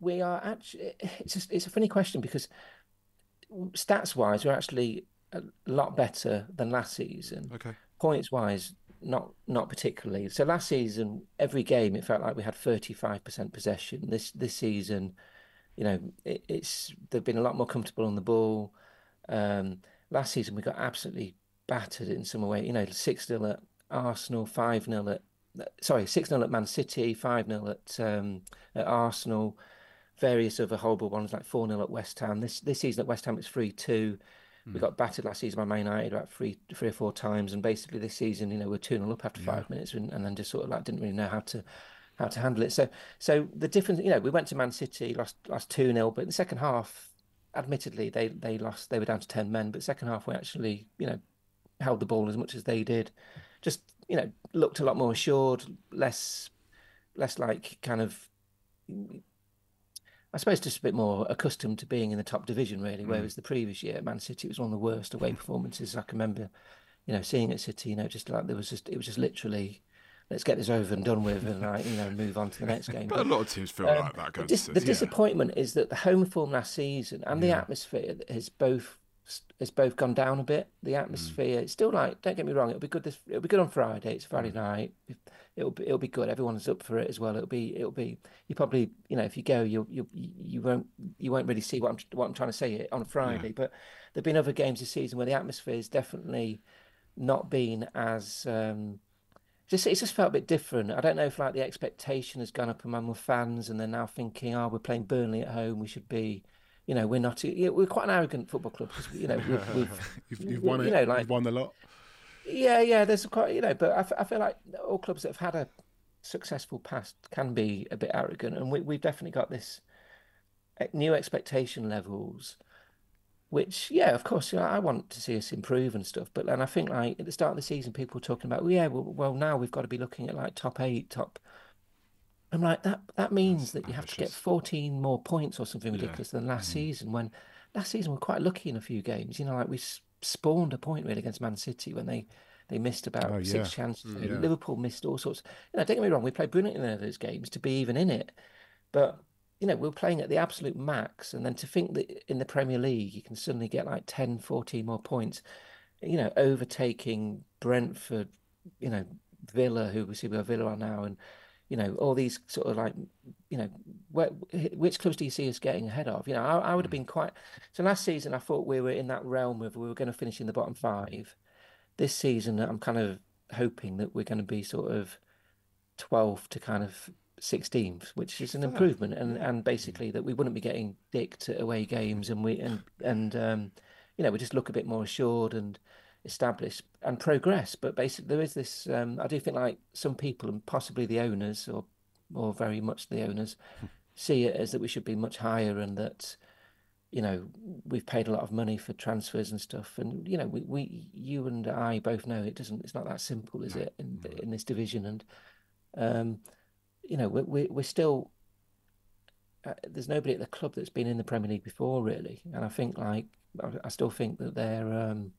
we are actually it's just, it's a funny question because stats wise we're actually a lot better than last season. Okay. Points wise not not particularly. So last season every game it felt like we had 35% possession. This this season you know, it, it's they've been a lot more comfortable on the ball. Um, last season we got absolutely battered in some way. You know, six 0 at Arsenal, five 0 at sorry, six 0 at Man City, five 0 at um, at Arsenal. Various other horrible ones like four 0 at West Ham. This this season at West Ham it's three two. Mm. We hmm. got battered last season by Man United about three three or four times, and basically this season, you know, we're two 0 up after yeah. five minutes, and, and then just sort of like didn't really know how to how to handle it. So so the difference, you know, we went to Man City, lost lost two 0 but in the second half, admittedly they they lost, they were down to ten men, but second half we actually, you know, held the ball as much as they did. Just you know, looked a lot more assured, less less like kind of. I suppose just a bit more accustomed to being in the top division, really. Mm. Whereas the previous year, Man City was one of the worst away performances I can remember. You know, seeing at City, you know, just like there was just it was just literally let's get this over and done with and like, you know move on to the next game. but, but, a lot of teams feel um, like that. The, dis- the disappointment is that the home form last season and yeah. the atmosphere has both has both gone down a bit. The atmosphere, mm. it's still like don't get me wrong, it'll be good. This it'll be good on Friday. It's Friday mm. night. It'll be it'll be good. Everyone's up for it as well. It'll be it'll be you probably you know if you go you you you won't you won't really see what I'm what I'm trying to say on Friday. Yeah. But there've been other games this season where the atmosphere has definitely not been as um, just it's just felt a bit different. I don't know if like the expectation has gone up among the fans, and they're now thinking, "Oh, we're playing Burnley at home. We should be." You know, we're not. We're quite an arrogant football club because you know we've, we've you've, you've won it. You know, like you've won the lot. Yeah, yeah. There's quite you know, but I, I feel like all clubs that have had a successful past can be a bit arrogant, and we, we've definitely got this new expectation levels which yeah of course you know, i want to see us improve and stuff but then i think like at the start of the season people were talking about well, yeah well, well now we've got to be looking at like top eight top i'm like that that means that you have to get 14 more points or something ridiculous yeah. than last mm-hmm. season when last season we're quite lucky in a few games you know like we spawned a point really against man city when they they missed about oh, six yeah. chances mm, yeah. liverpool missed all sorts you know don't get me wrong we played brilliantly in those games to be even in it but you know, we are playing at the absolute max. And then to think that in the Premier League, you can suddenly get like 10, 14 more points, you know, overtaking Brentford, you know, Villa, who we see where Villa are now, and, you know, all these sort of like, you know, where, which clubs do you see us getting ahead of? You know, I, I would have hmm. been quite. So last season, I thought we were in that realm of we were going to finish in the bottom five. This season, I'm kind of hoping that we're going to be sort of 12 to kind of 16th, which is an improvement, and and basically that we wouldn't be getting dicked at away games, and we and and um, you know we just look a bit more assured and established and progress. But basically, there is this. Um, I do think like some people and possibly the owners, or or very much the owners, hmm. see it as that we should be much higher, and that you know we've paid a lot of money for transfers and stuff, and you know we, we you and I both know it doesn't. It's not that simple, is it, in in this division and. Um, you know, we, we, we're still, uh, there's nobody at the club that's been in the Premier League before, really. And I think, like, I, I still think that they're, um,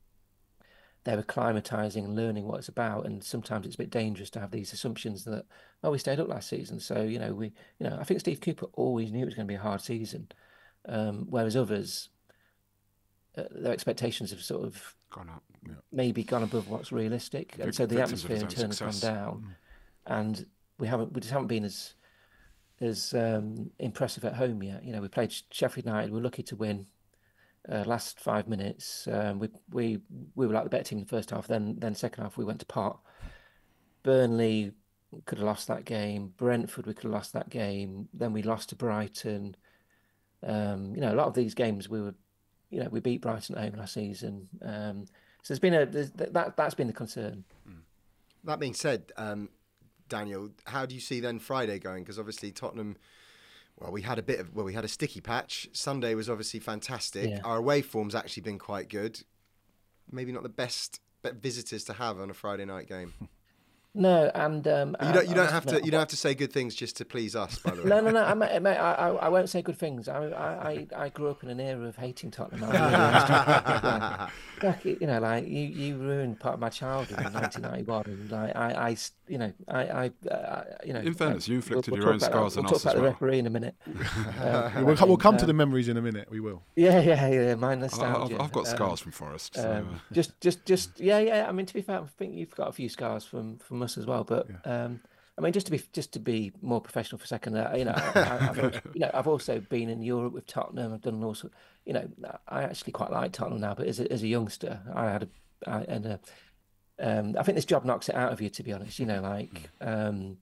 they're acclimatizing and learning what it's about. And sometimes it's a bit dangerous to have these assumptions that, oh, we stayed up last season. So, you know, we, you know, I think Steve Cooper always knew it was going to be a hard season. Um, whereas others, uh, their expectations have sort of gone up, yeah. maybe gone above what's realistic. And so the atmosphere in turn has gone down. Mm. And we haven't we just haven't been as as um, impressive at home yet. You know, we played Sheffield United. We are lucky to win. Uh, last five minutes, um, we we we were like the better team in the first half. Then then second half we went to pot. Burnley could have lost that game. Brentford we could have lost that game. Then we lost to Brighton. Um, you know, a lot of these games we were, you know, we beat Brighton at home last season. Um, so there's been a there's, that that's been the concern. That being said, um, Daniel, how do you see then Friday going? Because obviously Tottenham. Well, we had a bit of well, we had a sticky patch. Sunday was obviously fantastic. Yeah. Our away form's actually been quite good. Maybe not the best visitors to have on a Friday night game. No, and um, You don't. You I don't must have to. You don't have to say good things just to please us. By the way. No, no, no. I, may- mate, I, I, I won't say good things. I, I, I- I grew up in an era of hating Tottenham. Really- like, you know, like you, you ruined part of my childhood in 1991, and like I, I, s- you know, I, I, uh, you know. In fairness, you we'll- inflicted we'll your talk own about that- scars on We'll us talk as about well. the referee in a minute. Um, we'll, come- we'll come to um, the memories in a minute. We will. Yeah, yeah, yeah. My I- nostalgia. I've, I've got Um, scars from Forest. So, um, uh, just, just, just, yeah, yeah. I mean, to be fair, I think you've got a few scars from from us as well. But um, I mean, just to be just to be more professional for a second, uh, you know, I, I've, also, you know, I've also been in Europe with Tottenham. I've done also, you know, I actually quite like Tottenham now. But as a, as a youngster, I had a, I, and a, um, I think this job knocks it out of you. To be honest, you know, like. Um,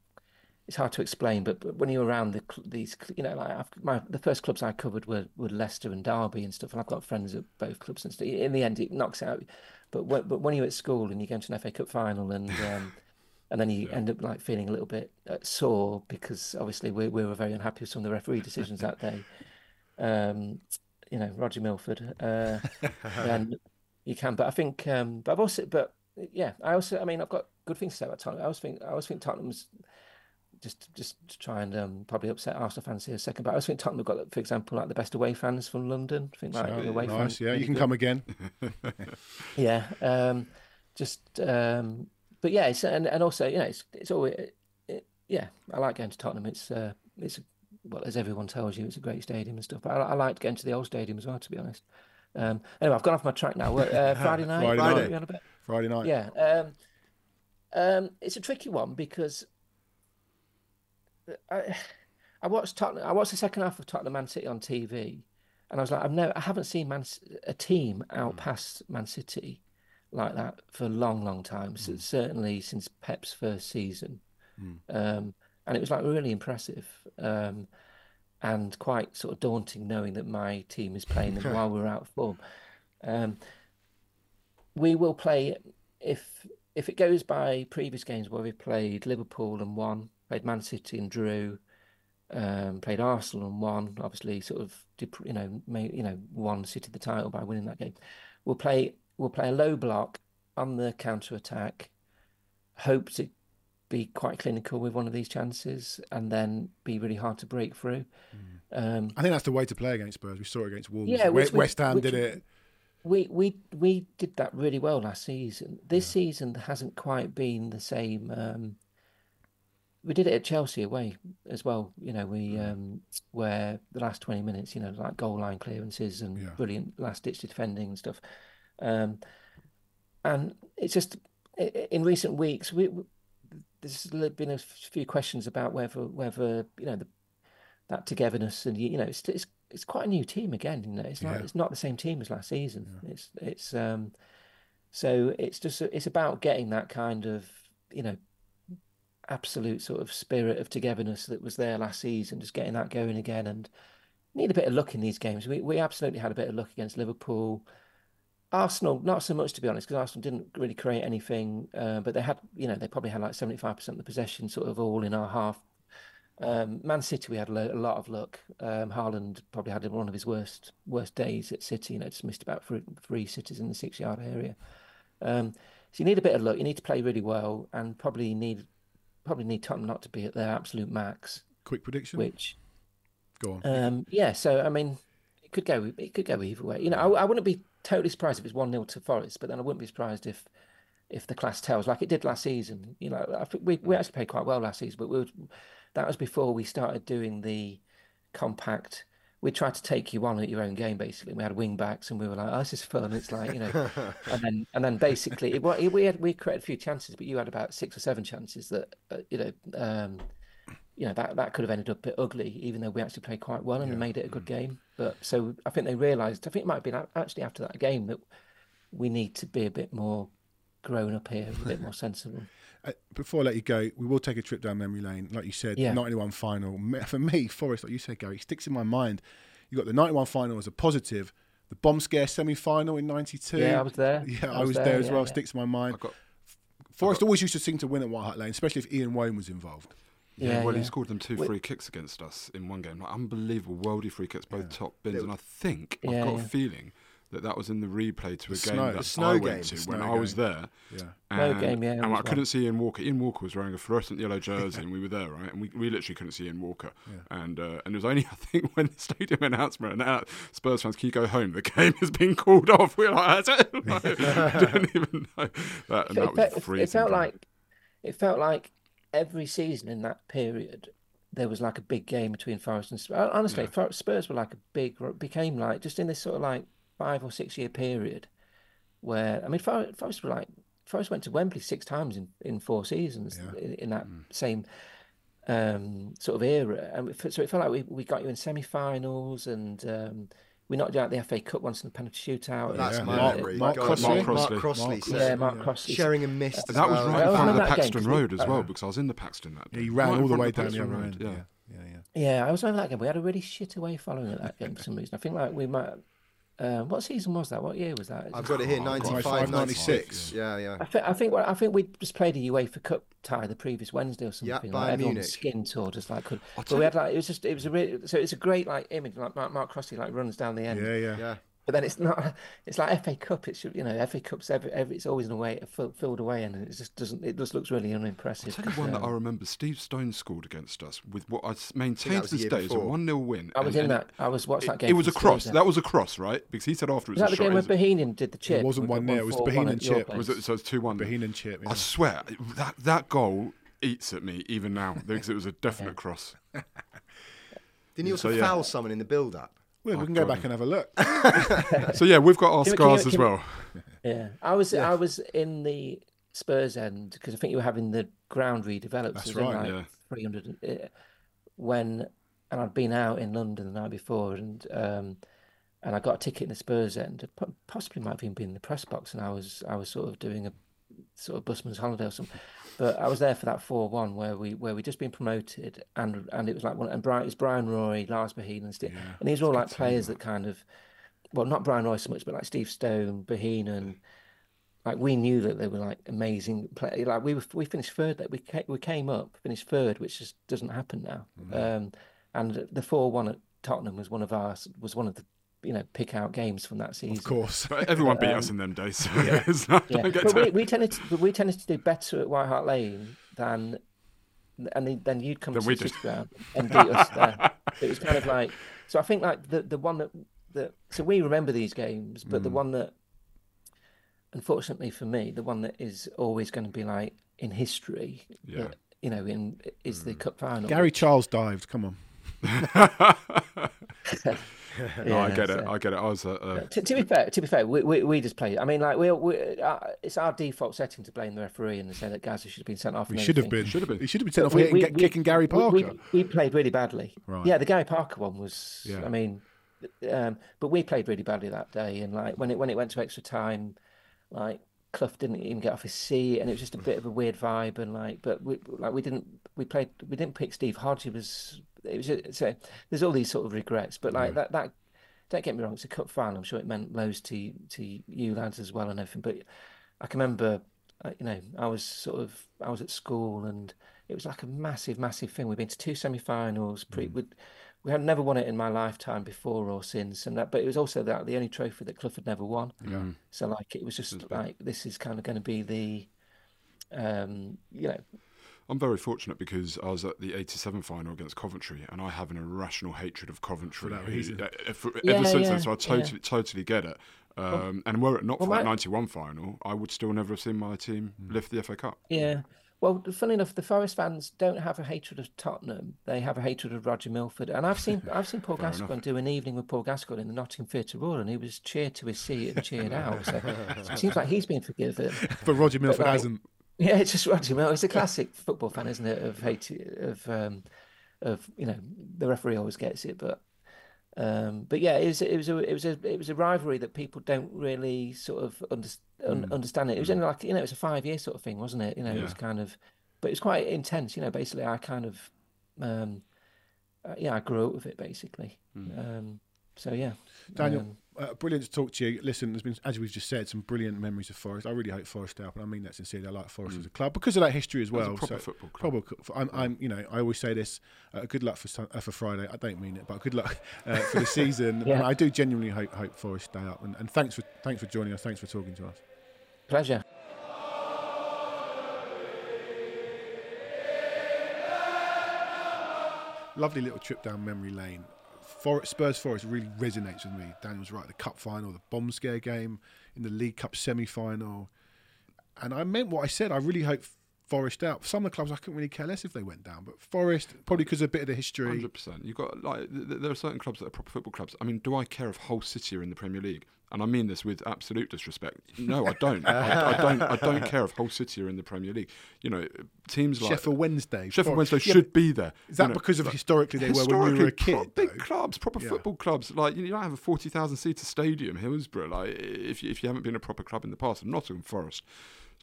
it's hard to explain, but, but when you're around the, cl- these, you know, like I've, my the first clubs I covered were, were Leicester and Derby and stuff, and I've got friends at both clubs and stuff. In the end, it knocks out. But when, but when you're at school and you go to an FA Cup final and um, and then you end up like feeling a little bit uh, sore because obviously we we were very unhappy with some of the referee decisions that day. Um, you know, Roger Milford. Uh, then you can, but I think, um, but I've also, but yeah, I also, I mean, I've got good things to say about Tottenham. I always think, I always think Tottenham's just just to try and um, probably upset Arsenal fans here a second. But I always think Tottenham have got, for example, like the best away fans from London. I think like So, away nice. fans. Yeah, you can good. come again. Yeah, um, just um, but yeah, it's and, and also you know it's it's always it, yeah. I like going to Tottenham. It's uh, it's well as everyone tells you, it's a great stadium and stuff. But I, I like going to the old stadium as well, to be honest. Um, anyway, I've gone off my track now. Uh, Friday night, Friday what night. are we on about? Friday night. Yeah. Um, um, it's a tricky one because I, I watched Tottenham. I watched the second half of Tottenham Man City on TV, and I was like, I've never, I haven't seen Man, a team out past Man City like that for a long, long time. So certainly since Pep's first season, um, and it was like really impressive. Um, and quite sort of daunting knowing that my team is playing them while we're out of form. Um, we will play if if it goes by previous games where we played Liverpool and won, played Man City and drew, um, played Arsenal and won. Obviously, sort of you know made, you know won City the title by winning that game. We'll play we'll play a low block on the counter attack. Hope to be quite clinical with one of these chances, and then be really hard to break through. Um, I think that's the way to play against Spurs. We saw it against Wolves. Yeah, which West Ham which did it. we we we did that really well last season. This season hasn't quite been the same. Um, we did it at Chelsea away as well. You know, we um, where the last twenty minutes, you know, like goal line clearances and Yeah. brilliant last ditch defending and stuff. Um, and it's just in recent weeks we. we- There's been a few questions about whether whether you know the, that togetherness and you know it's it's it's quite a new team again. You know, it's not Yeah. it's not the same team as last season. It's it's um, so it's just it's about getting that kind of you know absolute sort of spirit of togetherness that was there last season, just getting that going again. And need a bit of luck in these games. We we absolutely had a bit of luck against Liverpool. Arsenal, not so much to be honest, because Arsenal didn't really create anything, uh, but they had, you know, they probably had like seventy five percent of the possession, sort of all in our half. Um, Man City, we had a, lo- a lot of luck. Um, Haaland probably had one of his worst worst days at City. You know, just missed about three, three cities in the six yard area. Um, so you need a bit of luck. You need to play really well, and probably need probably need Tottenham not to be at their absolute max. Quick prediction. Which, Go on. um, yeah. So I mean, it could go it could go either way. You know, I, I wouldn't be totally surprised if it's one 0 to Forest, but then I wouldn't be surprised if if the class tells like it did last season. You know, I think we we actually played quite well last season, but we were, that was before we started doing the compact. We tried to take you on at your own game, basically. We had wing backs, and we were like, "Oh, this is fun." It's like you know, and then and then basically, it, we had we created a few chances, but you had about six or seven chances that uh, you know, um, you know that that could have ended up a bit ugly, even though we actually played quite well and made it a good game. But so I think they realised. I think it might have been actually after that game that we need to be a bit more grown up here, a bit more sensible. Uh, before I let you go, we will take a trip down memory lane. Like you said, Yeah. 91 final. Me- For me, Forest, like you said, Gary, sticks in my mind. You got the 91 final as a positive, the bomb scare semi final in 92. Yeah, I was there. Yeah, I I was was there, there as yeah, well. yeah. Sticks in my mind. I've got Forest always used to seem to win at White Hart Lane, especially if Ian Woan was involved. Yeah, Yeah, well, yeah. he scored them two Wait- free kicks against us in one game. Like, unbelievable, worldy free kicks, both Yeah. top bins. It- And I think I've got yeah. a feeling that that was in the replay to The a snow- game the that snow I game. went to when snow I was there. Yeah. No And, game, yeah, and I was couldn't see Ian Walker. Ian Walker was wearing a fluorescent yellow jersey, and we were there, right? And we, we literally couldn't see Ian Walker. And uh, and it was only I think when the stadium announcement announced Spurs fans, can you go home? The game has been called off. We We're like, that's it. Like, didn't even know that, and it, that fe- was it freezing. felt cold. like it felt like every season in that period there was like a big game between Forest and Spurs. Honestly, For- Spurs were like a big became like just in this sort of like five or six year period where I mean For- Forest were like Forest went to Wembley six times in, in four seasons Yeah. in, in that Mm. same um, sort of era, and so it felt like we, we got you in semi-finals and. Um, we knocked you out the FA Cup once in the penalty shootout. That's Yeah. my Mark- memory. Mark Crossley. Mark, Mark Mark Crossley. Crossley. Mark said- yeah, Mark Crossley. Sheringham missed. as That was right I in front of the Paxton game, Paxton 'cause we- Road as well, uh, because I was in the Paxton that day. Yeah, he ran Right all the way down the Road, end. Yeah. Yeah, yeah, yeah. Yeah, I was over that game. We had a really shit away following at that game for some reason. I think like we might. Um, what season was that? What year was that? I've got it here, Oh, God. 95, 96. 96. Yeah, yeah. I think I think I think we just played a UEFA Cup tie the previous Wednesday or something. Yeah, like Bayern everyone Munich. skin tore just like could. But we had like it was just it was a really so it's a great like image like Mark, Mark Crossley like runs down the end. Yeah, yeah. Yeah. But then it's not. It's like FA Cup. It's you know FA Cups. Every, every it's always in a way filled away, and it just doesn't. It just looks really unimpressive. I'll tell you one that I Um, remember. Steve Stone scored against us with what I s- maintained that to this day is a 1 0 win. I was and- in and that. I was watched It, that game. it was a cross. That was a cross, right? Because he said afterwards Was that a the game shot. where is- Bohinen did the chip? It wasn't 1-0, it was 1-4-1 Bohinen chip. place? Was it, so it's 2 1. Bohinen chip. Yeah. I swear, that, that goal eats at me even now because it was a definite cross. Didn't he also So, yeah. foul someone in the build-up? Well, we Oh, can go God. back and have a look. So, yeah, we've got our Can we- can scars as can well. Yeah, I was I was in the Spurs end because I think you were having the ground redeveloped. That's so it was in, right, like yeah. Three hundred uh, when, and I'd been out in London the night before, and um, and I got a ticket in the Spurs end. Possibly might have even been in the press box, and I was I was sort of doing a sort of busman's holiday or something. But I was there for that four one where we where we just been promoted, and and it was like one and Brian it's Brian Roy, Lars Bohinen, and Steve, and these were all like players that kind of well, not Brian Roy so much, but like Steve Stone, Bohinen, like we knew that they were like amazing play. Like we were, we finished third. That we came, we came up, finished third, which just doesn't happen now. Um, and the four one at Tottenham was one of our was one of the you know pick out games from that season. Of course. Everyone beat us in them days. So it's not, Yeah, don't get but we, we tended to, we tended to do better at White Hart Lane than and then, then you'd come Than to the ground and beat us there. It was kind of like so. I think like the the one that that so we remember these games, but Mm. the one that unfortunately for me, the one that is always going to be like in history, Yeah. that, you know, in is Mm. the cup final. Gary Charles dived. Come on. No, I Yeah, get it. I get it. I was at, uh, To, to be fair, to be fair, we, we, we just play. I mean, like we, we uh, it's our default setting to blame the referee and to say that Gazza should have been sent off. He should have been. Should have been. He should have been sent off We- hitting, we- get- we- kicking Gary we- we- Parker. We, played really badly. Right. Yeah, the Gary Parker one was. Yeah. I mean, um, but we played really badly that day, and like when it when it went to extra time, like Clough didn't even get off his seat, and it was just a bit of a weird vibe, and like, but we like we didn't we played we didn't pick Steve Hodge. It was it was so there's all these sort of regrets, but like that that. Don't get me wrong; it's a cup final. I'm sure it meant loads to to you lads as well and everything. But I can remember, uh, you know, I was sort of I was at school and it was like a massive, massive thing. We've been to two semi-finals. Pre, we'd, we had never won it in my lifetime before or since, and that. But it was also that the only trophy that Clough had never won. Mm. So like it was just like this is kind of going to be the, um, you know, I'm very fortunate because I was at the 87 final against Coventry and I have an irrational hatred of Coventry. that who- reason. uh, for- Yeah, ever since yeah, then, so I yeah. totally, totally get it. Um, and were it not for that my- 91 final, I would still never have seen my team lift the FA Cup. Yeah. Well, funny enough, the Forest fans don't have a hatred of Tottenham. They have a hatred of Roger Milford. And I've seen I've seen Paul Gascoigne do an evening with Paul Gascoigne in the Nottingham Theatre Royal, and he was cheered to his seat and cheered out. So, it seems like he's been forgiven. But Roger Milford like- hasn't. Yeah, it's just Roger Milford. It's a classic football fan, isn't it? Of hate of um, of you know the referee always gets it, but um, but yeah, it was it was a it was a it was a rivalry that people don't really sort of under, un, understand it. It was only like you know it was a five year sort of thing, wasn't it? You know, it was kind of, but it was quite intense. You know, basically, I kind of, um, uh, yeah, I grew up with it basically. Um, so yeah, Daniel, um, uh, brilliant to talk to you. Listen, there's been, as we've just said, some brilliant memories of Forest. I really hope Forest stay up, and I mean that sincerely. I like Forest as a club because of that history as well. a proper so- football club. Probably, I'm, I'm, you know, I always say this. Uh, good luck for uh, for Friday. I don't mean it, but good luck uh, for the season. Yeah. And I do genuinely hope hope Forest stay up. And, and thanks for thanks for joining us. Thanks for talking to us. pleasure. Lovely little trip down memory lane. For, Spurs Forest really resonates with me. Daniel's right. The cup final, the bomb scare game in the League Cup semi final. And I meant what I said. I really hope Forest out. Some of the clubs I couldn't really care less if they went down, but Forest probably because of a bit of the history. Hundred percent. You got like th- th- there are certain clubs that are proper football clubs. I mean, do I care if Hull City are in the Premier League? And I mean this with absolute disrespect. No, I don't. I, I don't. I don't care if Hull City are in the Premier League. You know, teams like Sheffield Wednesday. Sheffield Forest- Wednesday Yeah, should be there. Is that you know, because of historically they were when you were a kid? pro- big clubs, proper Yeah. football clubs. Like you don't have a forty thousand seater stadium, Hillsborough. Like if you, if you haven't been a proper club in the past, and Nottingham Forest,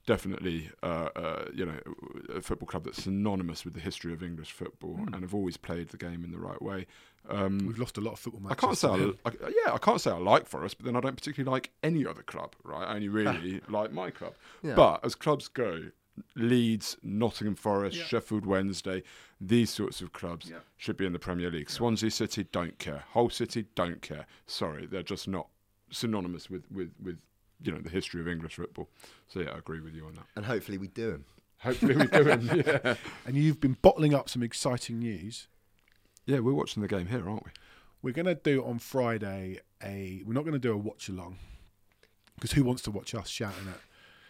definitely, uh, uh, you know, a football club that's synonymous with the history of English football Hmm. and have always played the game in the right way. Um, We've lost a lot of football I can't say I. I, yeah, I can't say I like Forest, but then I don't particularly like any other club, right? I only really like my club. Yeah. But as clubs go, Leeds, Nottingham Forest, Yeah. Sheffield Wednesday, these sorts of clubs Yeah. should be in the Premier League. Swansea City don't care. Hull City don't care. Sorry, they're just not synonymous with with with you know the history of English football. So yeah, I agree with you on that. And hopefully we do 'em. Hopefully we do. it. yeah, And you've been bottling up some exciting news. yeah, we're watching the game here, aren't we? We're going to do on Friday a. We're not going to do a watch along because who wants to watch us shouting at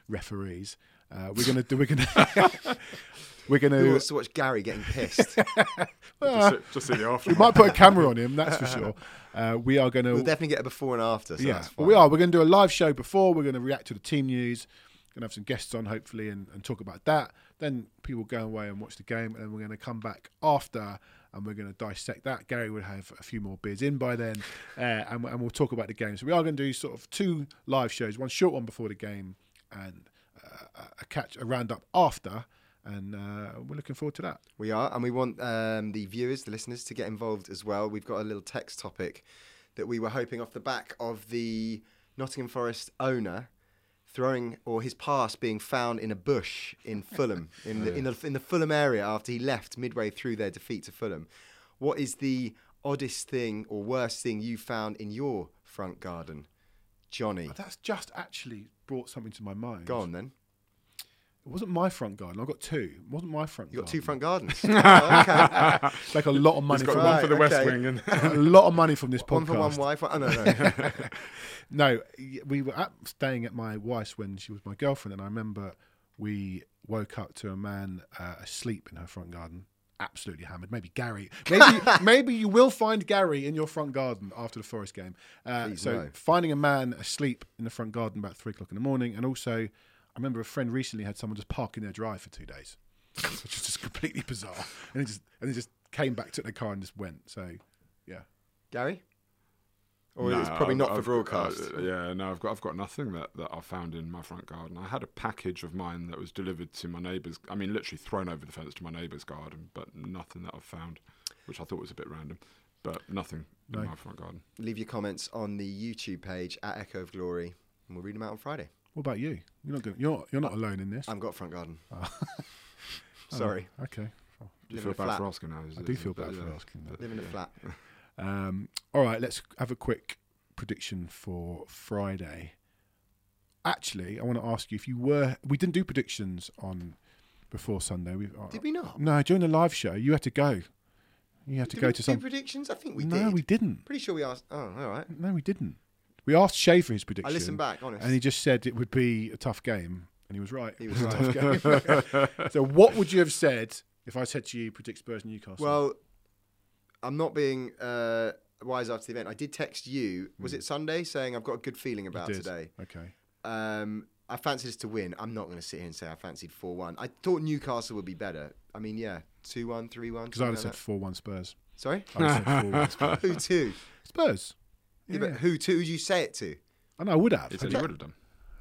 referees? Uh, we're going to do. We're going to. we're going to. wants to watch Gary getting pissed? just, just see the after. We might put a camera on him. That's for sure. Uh, we are going to. we'll definitely get a before and after. So yeah, that's fine. we are. We're going to do a live show before. We're going to react to the team news. Going to have some guests on hopefully and, and talk about that. Then people go away and watch the game, and then we're going to come back after and we're going to dissect that. Gary will have a few more beers in by then, uh, and, and we'll talk about the game. So we are going to do sort of two live shows, one short one before the game, and uh, a catch a roundup after. And uh, we're looking forward to that. We are, and we want um, the viewers, the listeners, to get involved as well. We've got a little text topic that we were hoping off the back of the Nottingham Forest owner throwing or his pass being found in a bush in Fulham, in the, in the in the Fulham area after he left midway through their defeat to Fulham. What is the oddest thing or worst thing you found in your front garden, Johnny? That's just actually brought something to my mind. Go on then. It wasn't my front garden. I've got two. It wasn't my front garden. You got garden. two front gardens. Oh, okay. Like a lot of money. He's got from, one for the Right, West okay. Wing and a lot of money from this podcast. one for one wife. Oh no, no. No, we were at, staying at my wife's when she was my girlfriend, and I remember we woke up to a man uh, asleep in her front garden, absolutely hammered. Maybe Gary. Maybe maybe you will find Gary in your front garden after the Forest game. Uh, Please so no. finding a man asleep in the front garden about three o'clock in the morning, and also I remember a friend recently had someone just park in their drive for two days, which is just completely bizarre. And it just and it just came back, took their car, and just went. So yeah. Gary? Or No, it's probably I've- not for I've- broadcast. uh, yeah, no, I've got I've got nothing that, that I found in my front garden. I had a package of mine that was delivered to my neighbour's. I mean, literally thrown over the fence to my neighbour's garden, but nothing that I've found, which I thought was a bit random. But nothing No. in my front garden. Leave your comments on the YouTube page at Echo of Glory, and we'll read them out on Friday. What about you? You're not going. You're you're not alone in this. I've got front garden. Oh. Sorry, Oh, okay. Do you feel bad flat. for asking now? I do feel it- bad for asking that. live in a flat. Um, all right, let's have a quick prediction for Friday. Actually, I want to ask you if you were. We didn't do predictions on before Sunday. We, uh, Did we not? No, during the live show, you had to go. You had to go we to do some. predictions? I think we no, did. we didn't. Pretty sure we asked. Oh, all right. No, we didn't. We asked Shay for his prediction. I listened back, honest. and he just said it would be a tough game, and he was right. He was a right. tough game. so, what would you have said if I said to you, predict Spurs and Newcastle? well, I'm not being uh, wise after the event. I did text you. Was it Sunday saying I've got a good feeling about today? Okay. Um, I fancied us to win. I'm not going to sit here and say I fancied 4 1. I thought Newcastle would be better. I mean, yeah, 2 1, 3 1. Because I'd have said 4 1 Spurs. Sorry? I'd have said 4 1 Spurs. Who to? Spurs. Yeah, Yeah. but who to? Who'd you say it to? I know, I would have. He said I he would have done.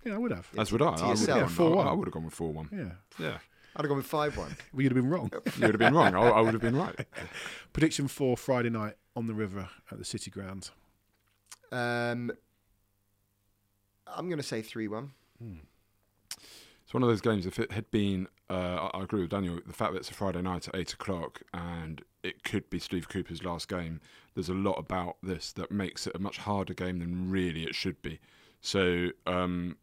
Yeah, I would have. As would I. To I would have Yeah, gone, 4-1. I, I would have gone with four one. Yeah. Yeah, I'd have gone with 5 1. Well, you'd have been wrong. you would have been wrong. I, I would have been right. Prediction for Friday night on the river at the City Ground. Um, I'm going to say 3 1. It's one of those games. If it had been, uh, I, I agree with Daniel. The fact that it's a Friday night at eight o'clock and it could be Steve Cooper's last game. There's a lot about this that makes it a much harder game than really it should be. So um,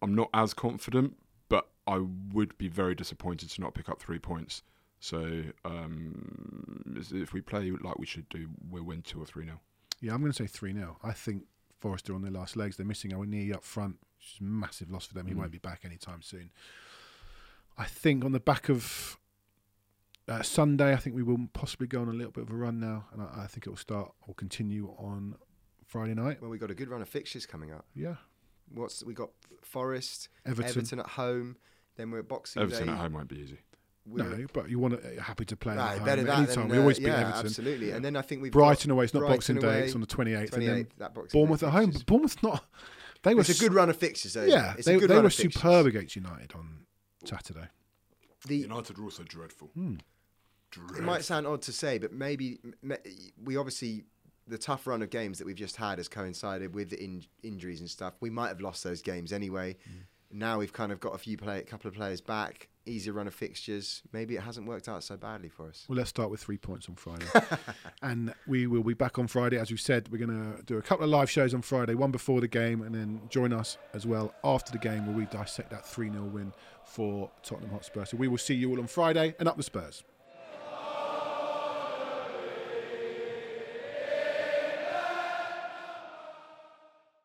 I'm not as confident, but I would be very disappointed to not pick up three points. So um, if we play like we should do, we'll win two or three now. Yeah, I'm going to say 3 0. I think Forest are on their last legs. They're missing Awoniyi up front, which is a massive loss for them. He Mm. won't be back anytime soon. I think on the back of uh, Sunday, I think we will possibly go on a little bit of a run now, and I, I think it will start or continue on Friday night. Well, we've got a good run of fixtures coming up. Yeah, What's We got Forest, Everton. Everton, at home, then we're at Boxing Day. Everton Day. at home won't be easy. We're no, but you want to you're happy to play No, at home better that anytime. than, we always uh, beat yeah, Everton. absolutely. And then I think we've Brighton got away. It's not Brighton Boxing Day. It's on the 28th. and 28th. then that Boxing Bournemouth at home. fixtures. But Bournemouth not. They were It's a s- good run of fixtures, though. Yeah, it's they, a good they run were of superb against United on Saturday. The, United are also dreadful. Hmm. it might sound odd to say, but maybe we obviously the tough run of games that we've just had has coincided with in, injuries and stuff. We might have lost those games anyway. Now we've kind of got a few play, a couple of players back, easier run of fixtures. Maybe it hasn't worked out so badly for us. Well, let's start with three points on Friday. and we will be back on Friday. As we said, we're going to do a couple of live shows on Friday, one before the game, and then join us as well after the game where we dissect that 3 0 win for Tottenham Hotspur. So we will see you all on Friday and up the Spurs.